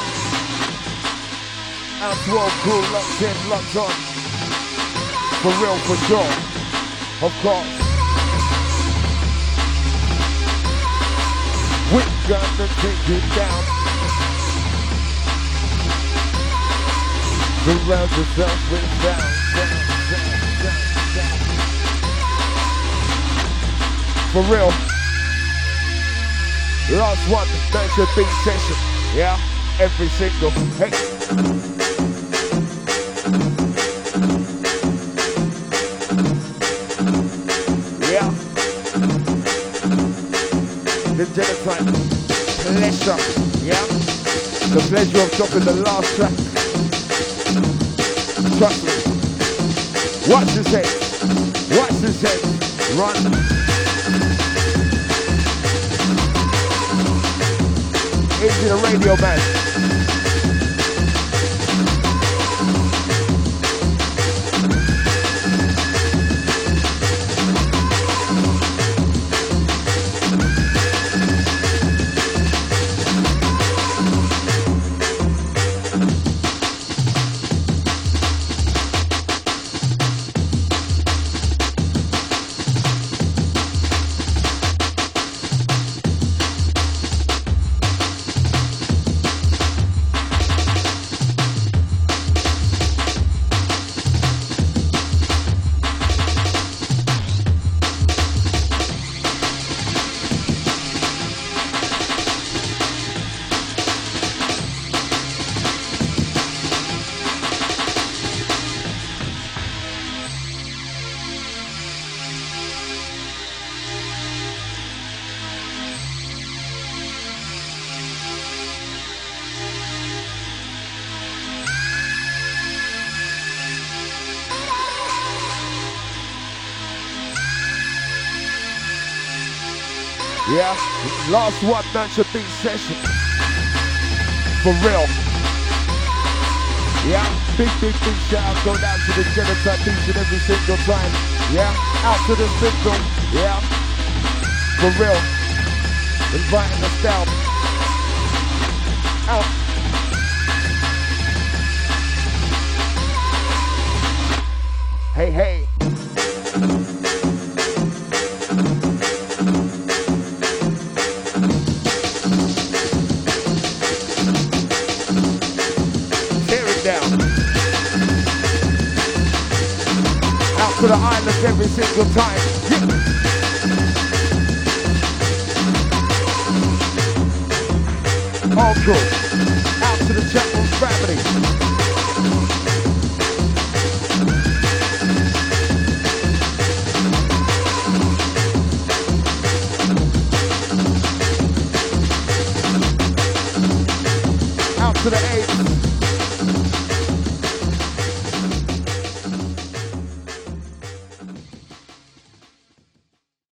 Out all crew, locked in, locked on. For real, for sure. Of course. We're gonna take you down. For real. Last one, that's your big session. Yeah, every single. Hey. Yeah. The Genotype. Pleasure. Yeah. The pleasure of dropping the last track. Trust. Watch this head. Watch this head. Run. Into the radio man. Last one, that's your big session. For real. Yeah, big, big, big shout out go down to the Genotype each and every single time. Yeah, out to the system. Yeah, for real. Inviting us down. Out. Hey, hey. Single time.